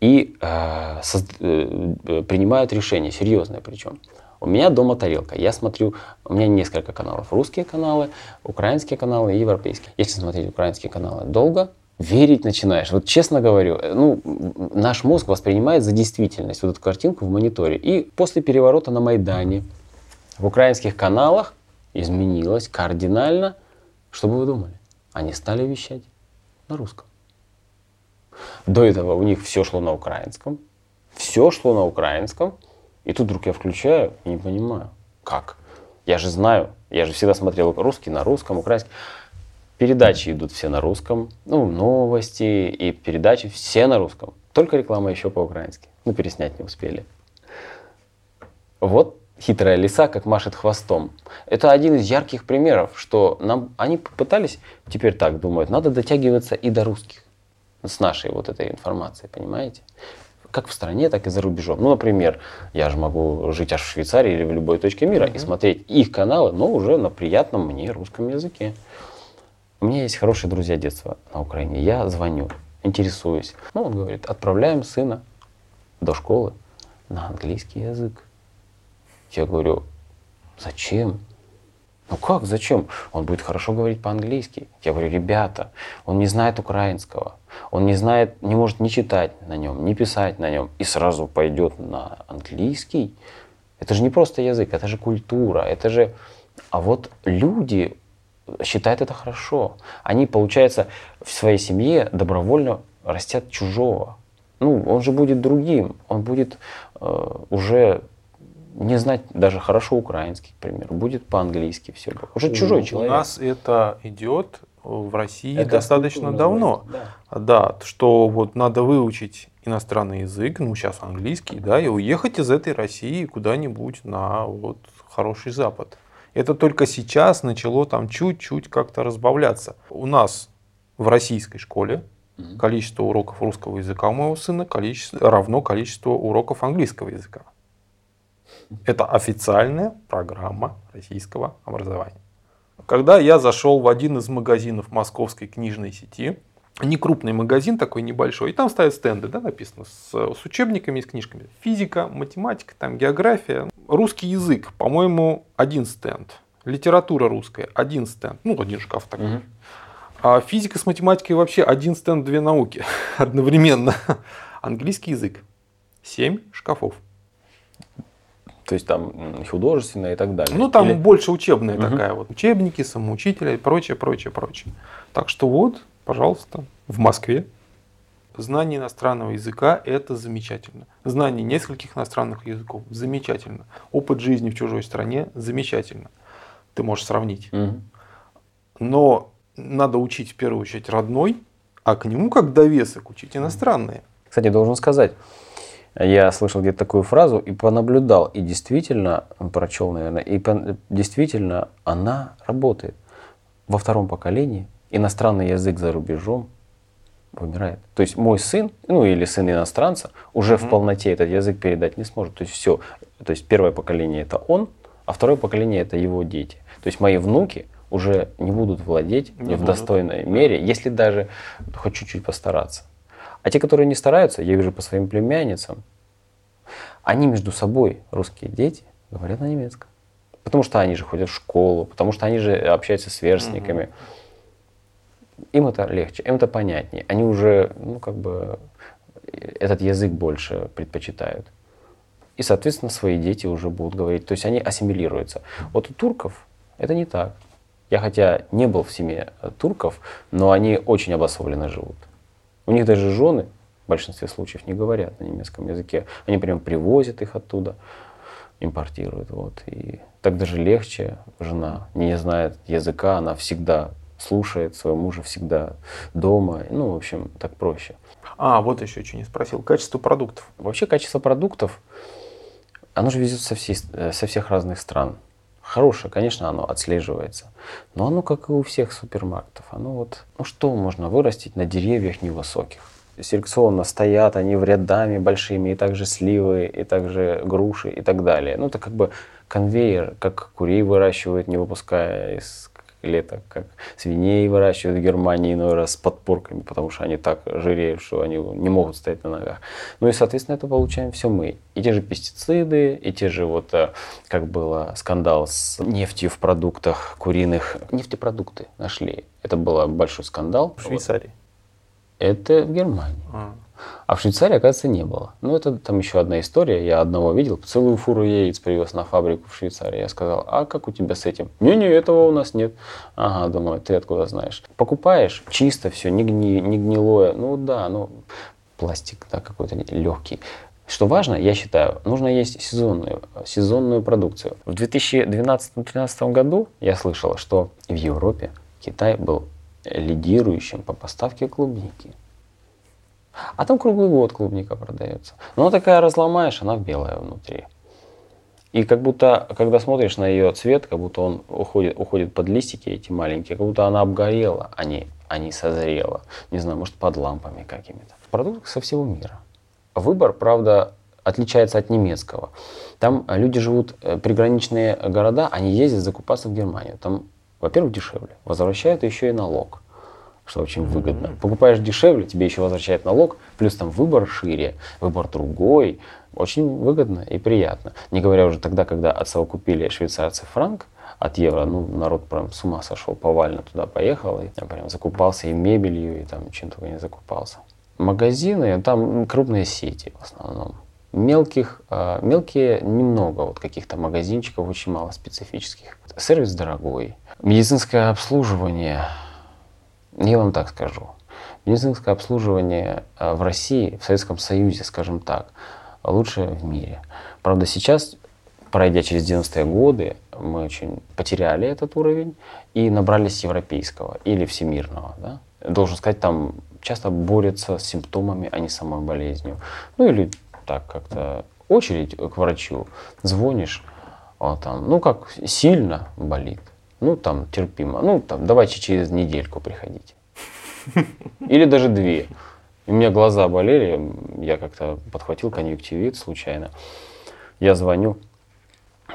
и э, со, э, принимают решения, серьезные причем. У меня дома тарелка. Я смотрю, у меня несколько каналов. Русские каналы, украинские каналы и европейские. Если смотреть украинские каналы долго, верить начинаешь. Вот честно говорю, ну, наш мозг воспринимает за действительность вот эту картинку в мониторе. И после переворота на Майдане в украинских каналах изменилось кардинально. Что бы вы думали? Они стали вещать на русском. До этого у них все шло на украинском. Все шло на украинском. И тут вдруг я включаю и не понимаю, как. Я же знаю, я же всегда смотрел русский на русском, украинский. Передачи идут все на русском, ну, новости и передачи все на русском. Только реклама еще по-украински. Ну, переснять не успели. Вот хитрая лиса, как машет хвостом. Это один из ярких примеров, что нам они попытались, теперь так думают, надо дотягиваться и до русских с нашей вот этой информацией, понимаете? Как в стране, так и за рубежом. Ну, например, я же могу жить аж в Швейцарии или в любой точке мира mm-hmm. и смотреть их каналы, но уже на приятном мне русском языке. У меня есть хорошие друзья детства на Украине. Я звоню, интересуюсь. Ну, он говорит, отправляем сына до школы на английский язык. Я говорю, зачем? Ну как, зачем? Он будет хорошо говорить по-английски. Я говорю, ребята, он не знает украинского, он не знает, не может ни читать на нем, ни писать на нем, и сразу пойдет на английский. Это же не просто язык, это же культура, это же... А вот люди считают это хорошо. Они, получается, в своей семье добровольно растят чужого. Ну, он же будет другим, он будет э, уже не знать даже хорошо украинский, к примеру, будет по-английски все. Уже чужой человек. У нас это идет в России это достаточно давно. Да. да, что вот надо выучить иностранный язык, ну сейчас английский, да, и уехать из этой России куда-нибудь на вот хороший Запад. Это только сейчас начало там чуть-чуть как-то разбавляться. У нас в российской школе количество уроков русского языка у моего сына количество, равно количеству уроков английского языка. Это официальная программа российского образования. Когда я зашел в один из магазинов московской книжной сети, не крупный магазин такой небольшой, и там стоят стенды, да, написано, с, с учебниками и с книжками. Физика, математика, там география. Русский язык, по-моему, один стенд. Литература русская, один стенд. Ну, один шкаф такой. Угу. А физика с математикой вообще один стенд, две науки одновременно. Английский язык, семь шкафов. То есть там художественное и так далее. Ну там Или... больше учебная угу. такая вот. Учебники, самоучителя и прочее, прочее, прочее. Так что вот, пожалуйста, в Москве Знание иностранного языка – это замечательно. Знание нескольких иностранных языков – замечательно. Опыт жизни в чужой стране – замечательно. Ты можешь сравнить. Угу. Но надо учить в первую очередь родной, а к нему как довесок учить иностранные. Кстати, должен сказать, я слышал где-то такую фразу и понаблюдал, и действительно, прочел, наверное, и действительно она работает. Во втором поколении иностранный язык за рубежом вымирает. То есть мой сын, ну или сын иностранца, уже mm-hmm. в полноте этот язык передать не сможет. То есть все. То есть первое поколение это он, а второе поколение это его дети. То есть мои внуки уже не будут владеть не в будут. достойной мере, если даже хоть чуть-чуть постараться. А те, которые не стараются, я вижу по своим племянницам, они между собой, русские дети, говорят на немецком. Потому что они же ходят в школу, потому что они же общаются с сверстниками. Угу. Им это легче, им это понятнее. Они уже, ну, как бы, этот язык больше предпочитают. И, соответственно, свои дети уже будут говорить. То есть они ассимилируются. Вот у турков это не так. Я хотя не был в семье турков, но они очень обособленно живут. У них даже жены в большинстве случаев не говорят на немецком языке. Они прям привозят их оттуда, импортируют. Вот. И так даже легче. Жена не знает языка, она всегда слушает своего мужа, всегда дома. Ну, в общем, так проще. А, вот еще что не спросил. Качество продуктов. Вообще качество продуктов, оно же везет со, всей, э, со всех разных стран. Хорошее, конечно, оно отслеживается. Но оно, как и у всех супермаркетов, оно вот, ну что можно вырастить на деревьях невысоких? селекционно стоят они в рядами большими, и также сливы, и также груши, и так далее. Ну, это как бы конвейер, как курей выращивают, не выпуская из лета, как свиней выращивают в Германии иной раз с подпорками, потому что они так жиреют, что они не могут стоять на ногах. Ну и, соответственно, это получаем все мы. И те же пестициды, и те же вот, э, как было скандал с нефтью в продуктах куриных. Нефтепродукты нашли. Это был большой скандал. В Швейцарии. Это в Германии. А. а в Швейцарии, оказывается, не было. Ну, это там еще одна история. Я одного видел, целую фуру яиц привез на фабрику в Швейцарии. Я сказал, а как у тебя с этим? Не-не, этого у нас нет. Ага, думаю, ты откуда знаешь? Покупаешь, чисто все, не, гни, не гнилое. Ну да, ну пластик да, какой-то легкий. Что важно, я считаю, нужно есть сезонную, сезонную продукцию. В 2012-2013 году я слышал, что в Европе Китай был лидирующим по поставке клубники. А там круглый год клубника продается. Но она такая разломаешь, она белая внутри. И как будто, когда смотришь на ее цвет, как будто он уходит, уходит под листики эти маленькие, как будто она обгорела, а не, а не созрела. Не знаю, может под лампами какими-то. Продукт со всего мира. Выбор, правда, отличается от немецкого. Там люди живут, э, приграничные города, они ездят закупаться в Германию. Там во-первых, дешевле. Возвращают еще и налог, что очень выгодно. Mm-hmm. Покупаешь дешевле, тебе еще возвращают налог, плюс там выбор шире, выбор другой. Очень выгодно и приятно. Не говоря уже тогда, когда отсовокупили швейцарцы франк, от евро, ну, народ прям с ума сошел, повально туда поехал, и я прям закупался и мебелью, и там чем только не закупался. Магазины, там крупные сети в основном. Мелких, э, мелкие немного, вот каких-то магазинчиков, очень мало специфических. Сервис дорогой, Медицинское обслуживание, я вам так скажу, медицинское обслуживание э, в России, в Советском Союзе, скажем так, лучшее в мире. Правда, сейчас, пройдя через 90-е годы, мы очень потеряли этот уровень и набрались европейского или всемирного. Да? Должен сказать, там часто борются с симптомами, а не самой болезнью. Ну или так как-то очередь к врачу, звонишь, он там, ну как сильно болит, ну, там, терпимо. Ну, там, давайте через недельку приходите. Или даже две. У меня глаза болели, я как-то подхватил конъюнктивит случайно. Я звоню,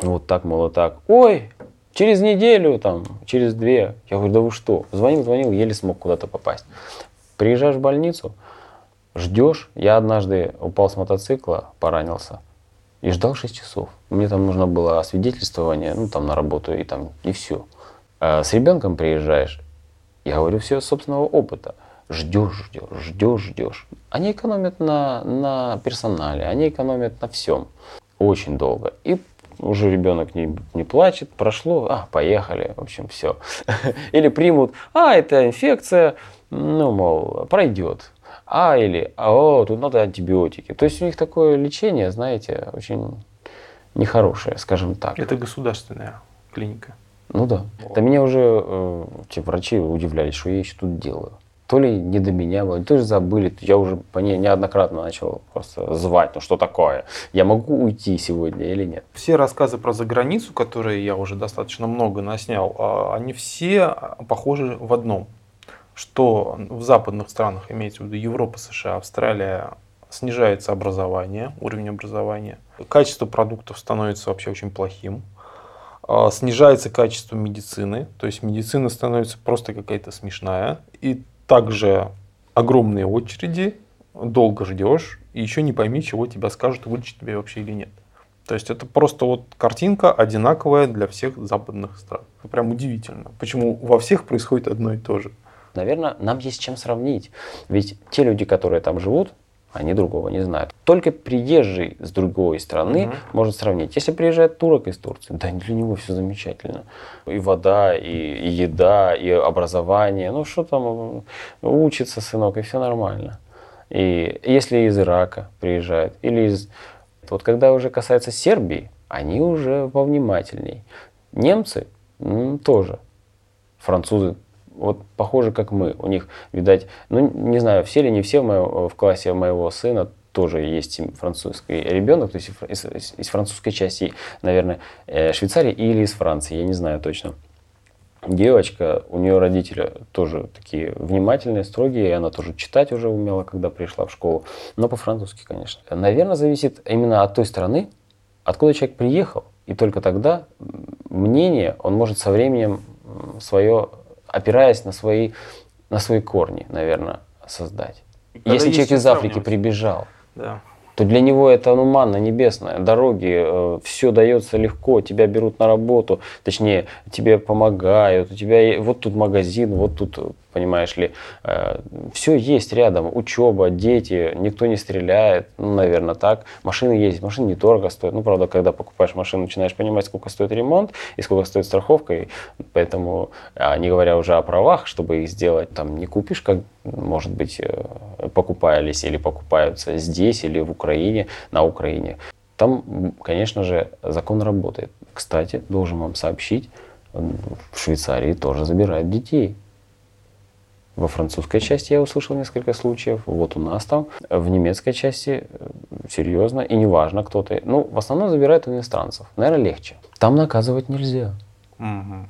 вот так, мол, так. Ой, через неделю, там, через две. Я говорю, да вы что? Звонил, звонил, еле смог куда-то попасть. Приезжаешь в больницу, ждешь. Я однажды упал с мотоцикла, поранился. И ждал 6 часов. Мне там нужно было освидетельствование, ну, там, на работу, и там, и все. А с ребенком приезжаешь, я говорю все собственного опыта. Ждешь, ждешь, ждешь, ждешь. Они экономят на, на персонале, они экономят на всем. Очень долго. И уже ребенок не, не плачет, прошло, а, поехали, в общем, все. Или примут, а, это инфекция, ну, мол, пройдет. А, или, а, о, тут надо антибиотики. То есть у них такое лечение, знаете, очень нехорошее, скажем так. Это государственная клиника. Ну да. Да меня уже э, те врачи удивлялись, что я еще тут делаю. То ли не до меня было, то ли забыли. Я уже по ней неоднократно начал просто звать, ну что такое? Я могу уйти сегодня или нет? Все рассказы про заграницу, которые я уже достаточно много наснял, а, они все похожи в одном что в западных странах, имеется в виду Европа, США, Австралия, снижается образование, уровень образования, качество продуктов становится вообще очень плохим, а, снижается качество медицины, то есть медицина становится просто какая-то смешная, и также огромные очереди, долго ждешь, и еще не пойми, чего тебя скажут, вылечить тебя вообще или нет. То есть это просто вот картинка одинаковая для всех западных стран. Это прям удивительно. Почему во всех происходит одно и то же. Наверное, нам есть чем сравнить. Ведь те люди, которые там живут, они другого не знают. Только приезжий с другой страны угу. может сравнить. Если приезжает турок из Турции, да для него все замечательно. И вода, и, и еда, и образование. Ну что там, учится сынок, и все нормально. И если из Ирака приезжает, или из... Вот когда уже касается Сербии, они уже повнимательней. Немцы тоже. Французы вот похоже, как мы. У них, видать, ну, не знаю, все ли не все в, моем, в классе моего сына тоже есть французский ребенок, то есть из, из, французской части, наверное, э, Швейцарии или из Франции, я не знаю точно. Девочка, у нее родители тоже такие внимательные, строгие, и она тоже читать уже умела, когда пришла в школу, но по-французски, конечно. Наверное, зависит именно от той страны, откуда человек приехал, и только тогда мнение он может со временем свое опираясь на свои, на свои корни, наверное, создать. Когда Если человек из Африки прибежал, да. то для него это ну, манна небесная. Дороги, э, все дается легко, тебя берут на работу, точнее, тебе помогают, у тебя вот тут магазин, вот тут понимаешь ли. Э, Все есть рядом, учеба, дети, никто не стреляет, ну, наверное, так. Машины есть, машины недорого стоят. Ну, правда, когда покупаешь машину, начинаешь понимать, сколько стоит ремонт и сколько стоит страховка, и поэтому, а не говоря уже о правах, чтобы их сделать, там, не купишь, как, может быть, э, покупались или покупаются здесь или в Украине, на Украине. Там, конечно же, закон работает. Кстати, должен вам сообщить, в Швейцарии тоже забирают детей. Во французской части я услышал несколько случаев. Вот у нас там. В немецкой части э, серьезно. И неважно, кто ты. Ну, в основном забирают иностранцев. Наверное, легче. Там наказывать нельзя. Угу.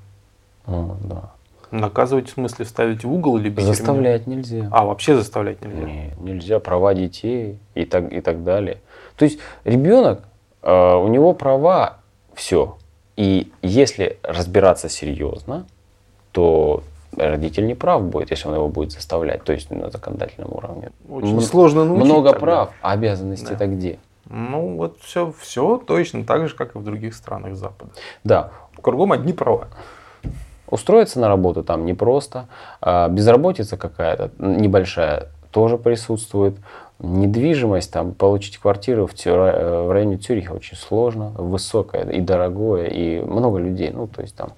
О, да. Наказывать в смысле ставить в угол или без Заставлять тюрьмы? нельзя. А, вообще заставлять нельзя? Не, нельзя. Права детей и так, и так далее. То есть ребенок, э, у него права все. И если разбираться серьезно, то родитель не прав будет, если он его будет заставлять, то есть на законодательном уровне. Очень М- сложно научить Много тогда. прав, а обязанности это где? Ну, вот все, все точно так же, как и в других странах Запада. Да. Кругом одни права. Устроиться на работу там непросто. А безработица какая-то небольшая тоже присутствует. Недвижимость, там, получить квартиру в, Тюр... Э, в районе Цюриха очень сложно, высокое и дорогое, и много людей. Ну, то есть там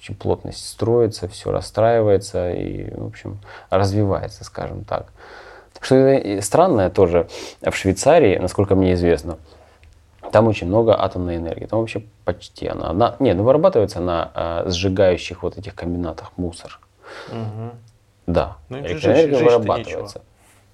очень плотность строится, все расстраивается и, в общем, развивается, скажем так. Что странное тоже в Швейцарии, насколько мне известно, там очень много атомной энергии. Там вообще почти она. она нет, ну, вырабатывается на э, сжигающих вот этих комбинатах мусор. Угу. Да, ну, электроэнергия вырабатывается.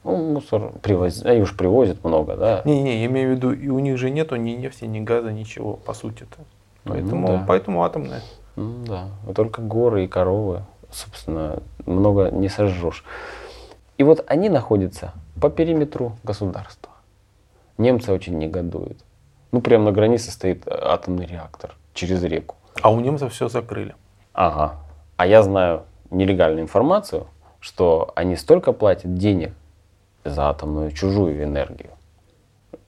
Ну, мусор привозят, они уж привозят много, да. Не-не, я имею в виду, и у них же нету ни нефти, ни газа, ничего, по сути-то. Поэтому, ну, да. поэтому атомная. Ну, да, только горы и коровы, собственно, много не сожжешь. И вот они находятся по периметру государства. Немцы очень негодуют. Ну, прямо на границе стоит атомный реактор через реку. А у немцев все закрыли. Ага. А я знаю нелегальную информацию, что они столько платят денег за атомную чужую энергию.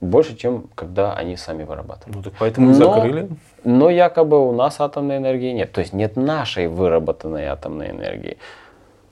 Больше, чем когда они сами вырабатывают. Ну так поэтому но, закрыли. Но якобы у нас атомной энергии нет. То есть нет нашей выработанной атомной энергии.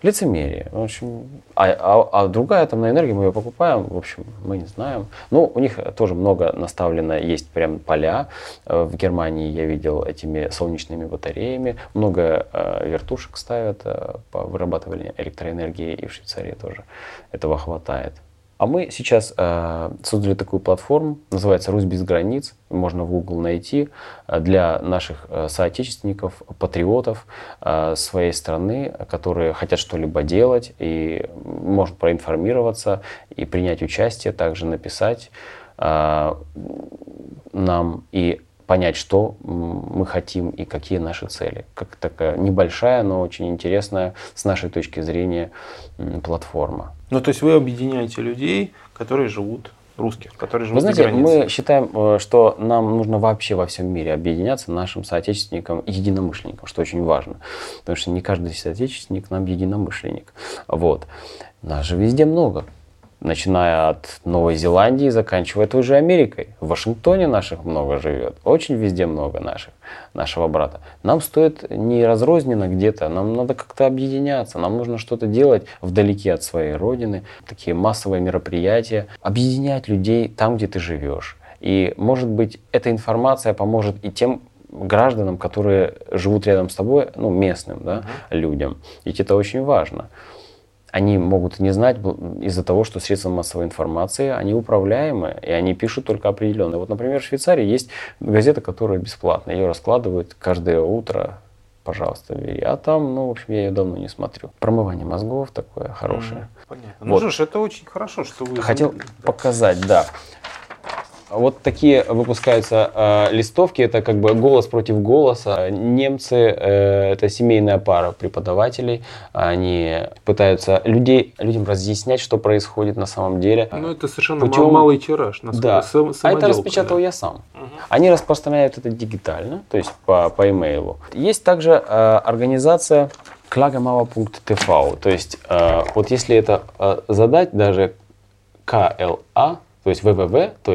Лицемерие. В общем, а, а, а другая атомная энергия, мы ее покупаем, в общем, мы не знаем. Ну, у них тоже много наставлено, есть прям поля. Э, в Германии я видел этими солнечными батареями. Много э, вертушек ставят э, по вырабатыванию электроэнергии, и в Швейцарии тоже этого хватает. А мы сейчас э, создали такую платформу, называется «Русь без границ», можно в Google найти, э, для наших э, соотечественников, патриотов э, своей страны, которые хотят что-либо делать, и можно проинформироваться и принять участие, также написать э, нам. И понять, что мы хотим и какие наши цели. Как такая небольшая, но очень интересная с нашей точки зрения платформа. Ну, то есть вы объединяете людей, которые живут русских, которые живут Вы знаете, мы считаем, э, что нам нужно вообще во всем мире объединяться нашим соотечественникам, единомышленникам, что очень важно. Потому что не каждый соотечественник нам единомышленник. Вот. Нас же везде много начиная от Новой Зеландии, заканчивая той же Америкой. В Вашингтоне наших много живет, очень везде много наших, нашего брата. Нам стоит не разрозненно где-то, нам надо как-то объединяться, нам нужно что-то делать вдалеке от своей родины, такие массовые мероприятия, объединять людей там, где ты живешь. И, может быть, эта информация поможет и тем гражданам, которые живут рядом с тобой, ну, местным да, людям. Ведь это очень важно они могут не знать из-за того, что средства массовой информации, они управляемы, и они пишут только определенные. Вот, например, в Швейцарии есть газета, которая бесплатная, ее раскладывают каждое утро, пожалуйста, бери. А там, ну, в общем, я ее давно не смотрю. Промывание мозгов такое хорошее. Понятно. Ну вот. Ну что ж, это очень хорошо, что вы... Хотел да. показать, да. Вот такие выпускаются э, листовки, это как бы голос против голоса. Немцы, э, это семейная пара преподавателей, они пытаются людей, людям разъяснять, что происходит на самом деле. Ну это совершенно путем... малый тираж, да. Сам, а это распечатал да. я сам. Угу. Они распространяют это дигитально, то есть по, по имейлу. Есть также э, организация klagemauer.tv, то есть э, вот если это э, задать даже KLA, то есть www.kla.tv.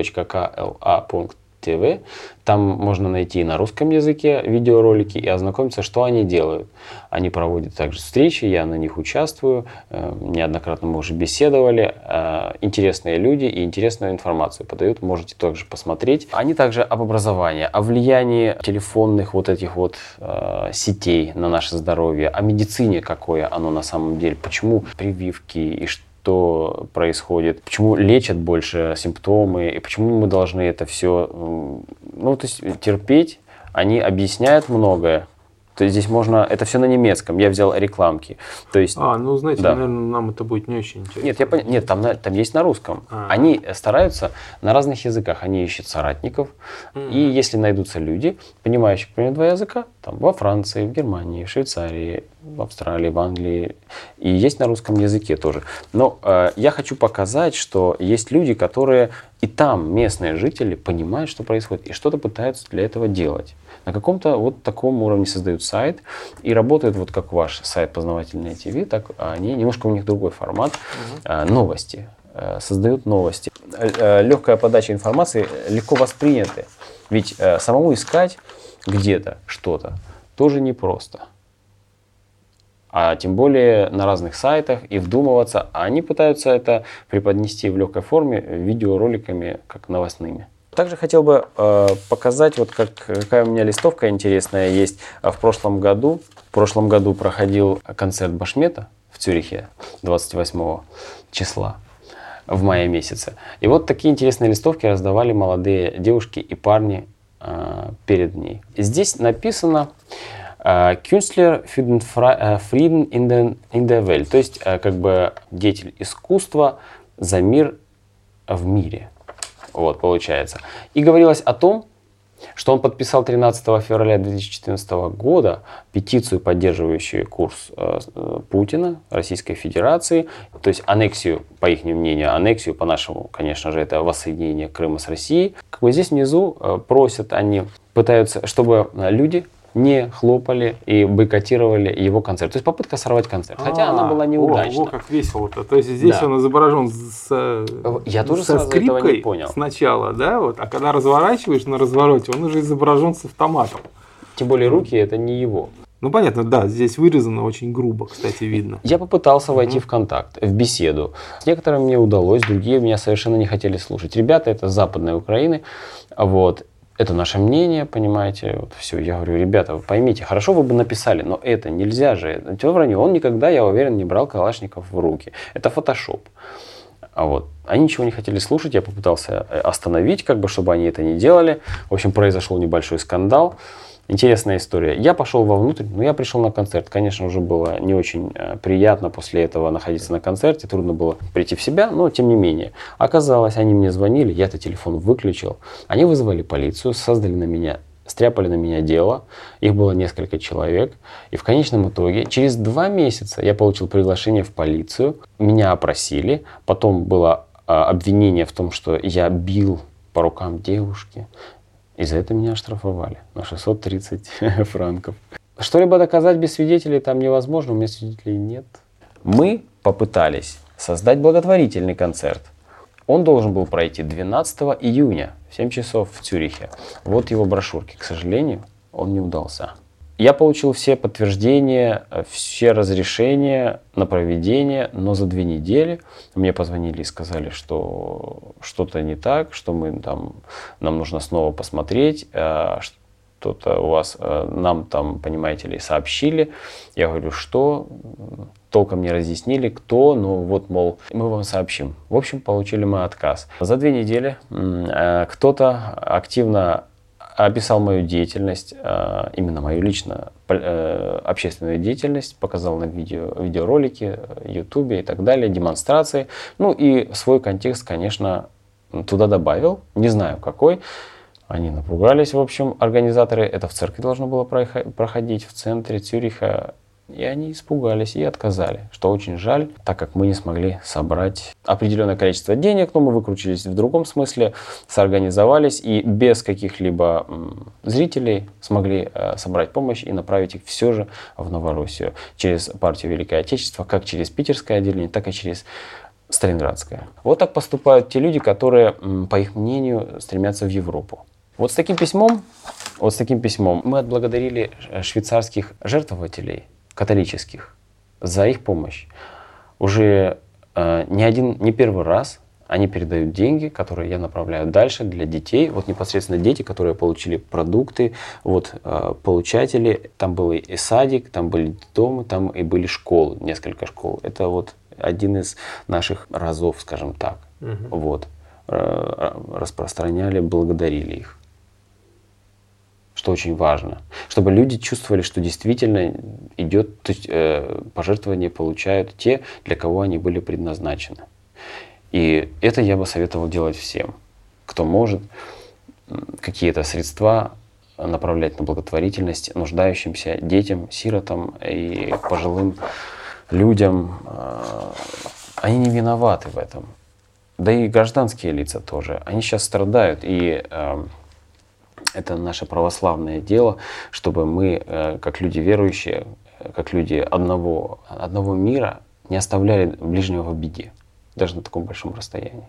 Там можно найти на русском языке видеоролики и ознакомиться, что они делают. Они проводят также встречи, я на них участвую, э, неоднократно мы уже беседовали. Э, интересные люди и интересную информацию подают, можете также посмотреть. Они также об образовании, о влиянии телефонных вот этих вот э, сетей на наше здоровье, о медицине, какое оно на самом деле, почему прививки и что что происходит, почему лечат больше симптомы, и почему мы должны это все, ну, то есть терпеть. Они объясняют многое, то есть здесь можно, это все на немецком, я взял рекламки. То есть, а, ну знаете, да. наверное, нам это будет не очень интересно. Нет, я пон... Нет там, там есть на русском. А-а-а. Они стараются на разных языках, они ищут соратников. Mm-hmm. И если найдутся люди, понимающие, к примеру, два языка, там во Франции, в Германии, в Швейцарии, в Австралии, в Англии, и есть на русском языке тоже. Но э, я хочу показать, что есть люди, которые и там местные жители понимают, что происходит, и что-то пытаются для этого делать на каком-то вот таком уровне создают сайт и работают вот как ваш сайт познавательный ТВ, так они немножко у них другой формат, угу. новости, э, создают новости. Э, э, легкая подача информации легко восприняты, ведь самому искать где-то что-то тоже непросто. А тем более на разных сайтах и вдумываться. А они пытаются это преподнести в легкой форме видеороликами, как новостными. Также хотел бы э, показать, вот как, какая у меня листовка интересная есть. В прошлом году, в прошлом году проходил концерт Башмета в Цюрихе 28 числа в мае месяце. И вот такие интересные листовки раздавали молодые девушки и парни э, перед ней. Здесь написано э, den Frieden in, den, in der Welt, то есть э, как бы деятель искусства за мир в мире. Вот, получается. И говорилось о том, что он подписал 13 февраля 2014 года петицию, поддерживающую курс э, Путина, Российской Федерации, то есть аннексию, по их мнению, аннексию, по-нашему, конечно же, это воссоединение Крыма с Россией. Как бы здесь внизу э, просят они, пытаются, чтобы люди не хлопали и бойкотировали его концерт. То есть попытка сорвать концерт. Хотя она была неудачна. О, о как весело-то. То есть здесь да. он изображен с Я тоже со скрипкой этого не понял. сначала, да, вот, а когда разворачиваешь на развороте, он уже изображен с автоматом. Тем более руки это не его. Ну понятно, да, здесь вырезано очень грубо, кстати, видно. Я попытался войти mm-hmm. в контакт, в беседу. С некоторыми мне удалось, другие меня совершенно не хотели слушать. Ребята, это с Западной Украины, вот, это наше мнение, понимаете, вот все. Я говорю, ребята, вы поймите, хорошо вы бы написали, но это нельзя же. Это вранье. Он никогда, я уверен, не брал калашников в руки. Это фотошоп. А вот. Они ничего не хотели слушать, я попытался э, остановить, как бы, чтобы они это не делали. В общем, произошел небольшой скандал. Интересная история. Я пошел вовнутрь, но я пришел на концерт. Конечно, уже было не очень э, приятно после этого находиться на концерте. Трудно было прийти в себя, но тем не менее. Оказалось, они мне звонили, я этот телефон выключил. Они вызвали полицию, создали на меня стряпали на меня дело, их было несколько человек, и в конечном итоге через два месяца я получил приглашение в полицию, меня опросили, потом было а, обвинение в том, что я бил по рукам девушки, и за это меня оштрафовали на 630 франков. Что-либо доказать без свидетелей там невозможно, у меня свидетелей нет. Мы попытались создать благотворительный концерт. Он должен был пройти 12 июня в 7 часов в Цюрихе. Вот его брошюрки. К сожалению, он не удался. Я получил все подтверждения, все разрешения на проведение, но за две недели мне позвонили и сказали, что что-то не так, что мы там, нам нужно снова посмотреть, э, что-то у вас, э, нам там, понимаете ли, сообщили. Я говорю, что? Толком не разъяснили, кто, но вот, мол, мы вам сообщим. В общем, получили мы отказ. За две недели э, кто-то активно описал мою деятельность, э, именно мою лично общественную деятельность, показал на видео, видеоролике, ютубе и так далее, демонстрации. Ну и свой контекст, конечно, туда добавил, не знаю какой. Они напугались, в общем, организаторы. Это в церкви должно было проходить, в центре Цюриха. И они испугались и отказали, что очень жаль, так как мы не смогли собрать определенное количество денег, но мы выкрутились в другом смысле, соорганизовались и без каких-либо зрителей смогли э, собрать помощь и направить их все же в Новороссию через партию Великое Отечество, как через питерское отделение, так и через Сталинградское. Вот так поступают те люди, которые, по их мнению, стремятся в Европу. Вот с таким письмом, вот с таким письмом мы отблагодарили э, швейцарских жертвователей католических за их помощь. Уже э, не один, не первый раз они передают деньги, которые я направляю дальше для детей. Вот непосредственно дети, которые получили продукты, вот э, получатели, там был и садик, там были дома, там и были школы, несколько школ. Это вот один из наших разов, скажем так. Угу. Вот. Э, распространяли, благодарили их что очень важно, чтобы люди чувствовали, что действительно идет, то есть, э, пожертвования получают те, для кого они были предназначены. И это я бы советовал делать всем, кто может какие-то средства направлять на благотворительность нуждающимся детям, сиротам и пожилым людям. Э, они не виноваты в этом. Да и гражданские лица тоже. Они сейчас страдают. И э, это наше православное дело, чтобы мы, э, как люди верующие, э, как люди одного, одного мира, не оставляли ближнего в беде, даже на таком большом расстоянии.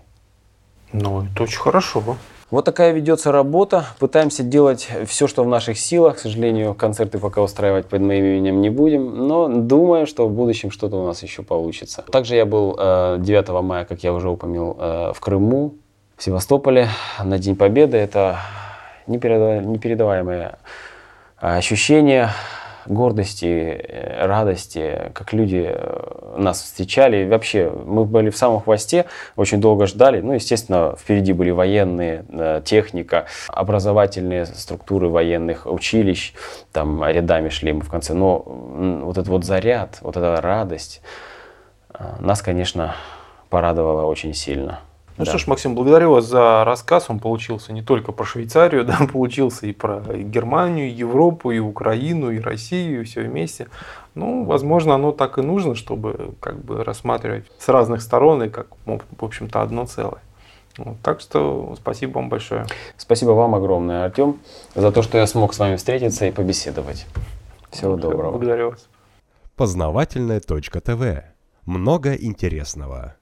Ну, это очень хорошо. Вот такая ведется работа. Пытаемся делать все, что в наших силах. К сожалению, концерты пока устраивать под моим именем не будем. Но думаю, что в будущем что-то у нас еще получится. Также я был 9 э, мая, как я уже упомянул, в Крыму, в Севастополе на День Победы. Это непередаваемое ощущение гордости, э, радости, как люди э, нас встречали. Вообще, мы были в самом хвосте, очень долго ждали. Ну, естественно, впереди были военные, э, техника, образовательные структуры военных училищ, там рядами шли мы в конце. Но вот этот вот заряд, вот эта радость нас, конечно, порадовала очень сильно. Ну да. что ж, Максим, благодарю вас за рассказ. Он получился не только про Швейцарию, да, получился и про Германию, и Европу, и Украину, и Россию, и все вместе. Ну, возможно, оно так и нужно, чтобы как бы рассматривать с разных сторон и как, в общем-то, одно целое. Вот, так что спасибо вам большое. Спасибо вам огромное, Артем, за то, что я смог с вами встретиться и побеседовать. Всего доброго. Благодарю вас. Познавательная точка ТВ. Много интересного.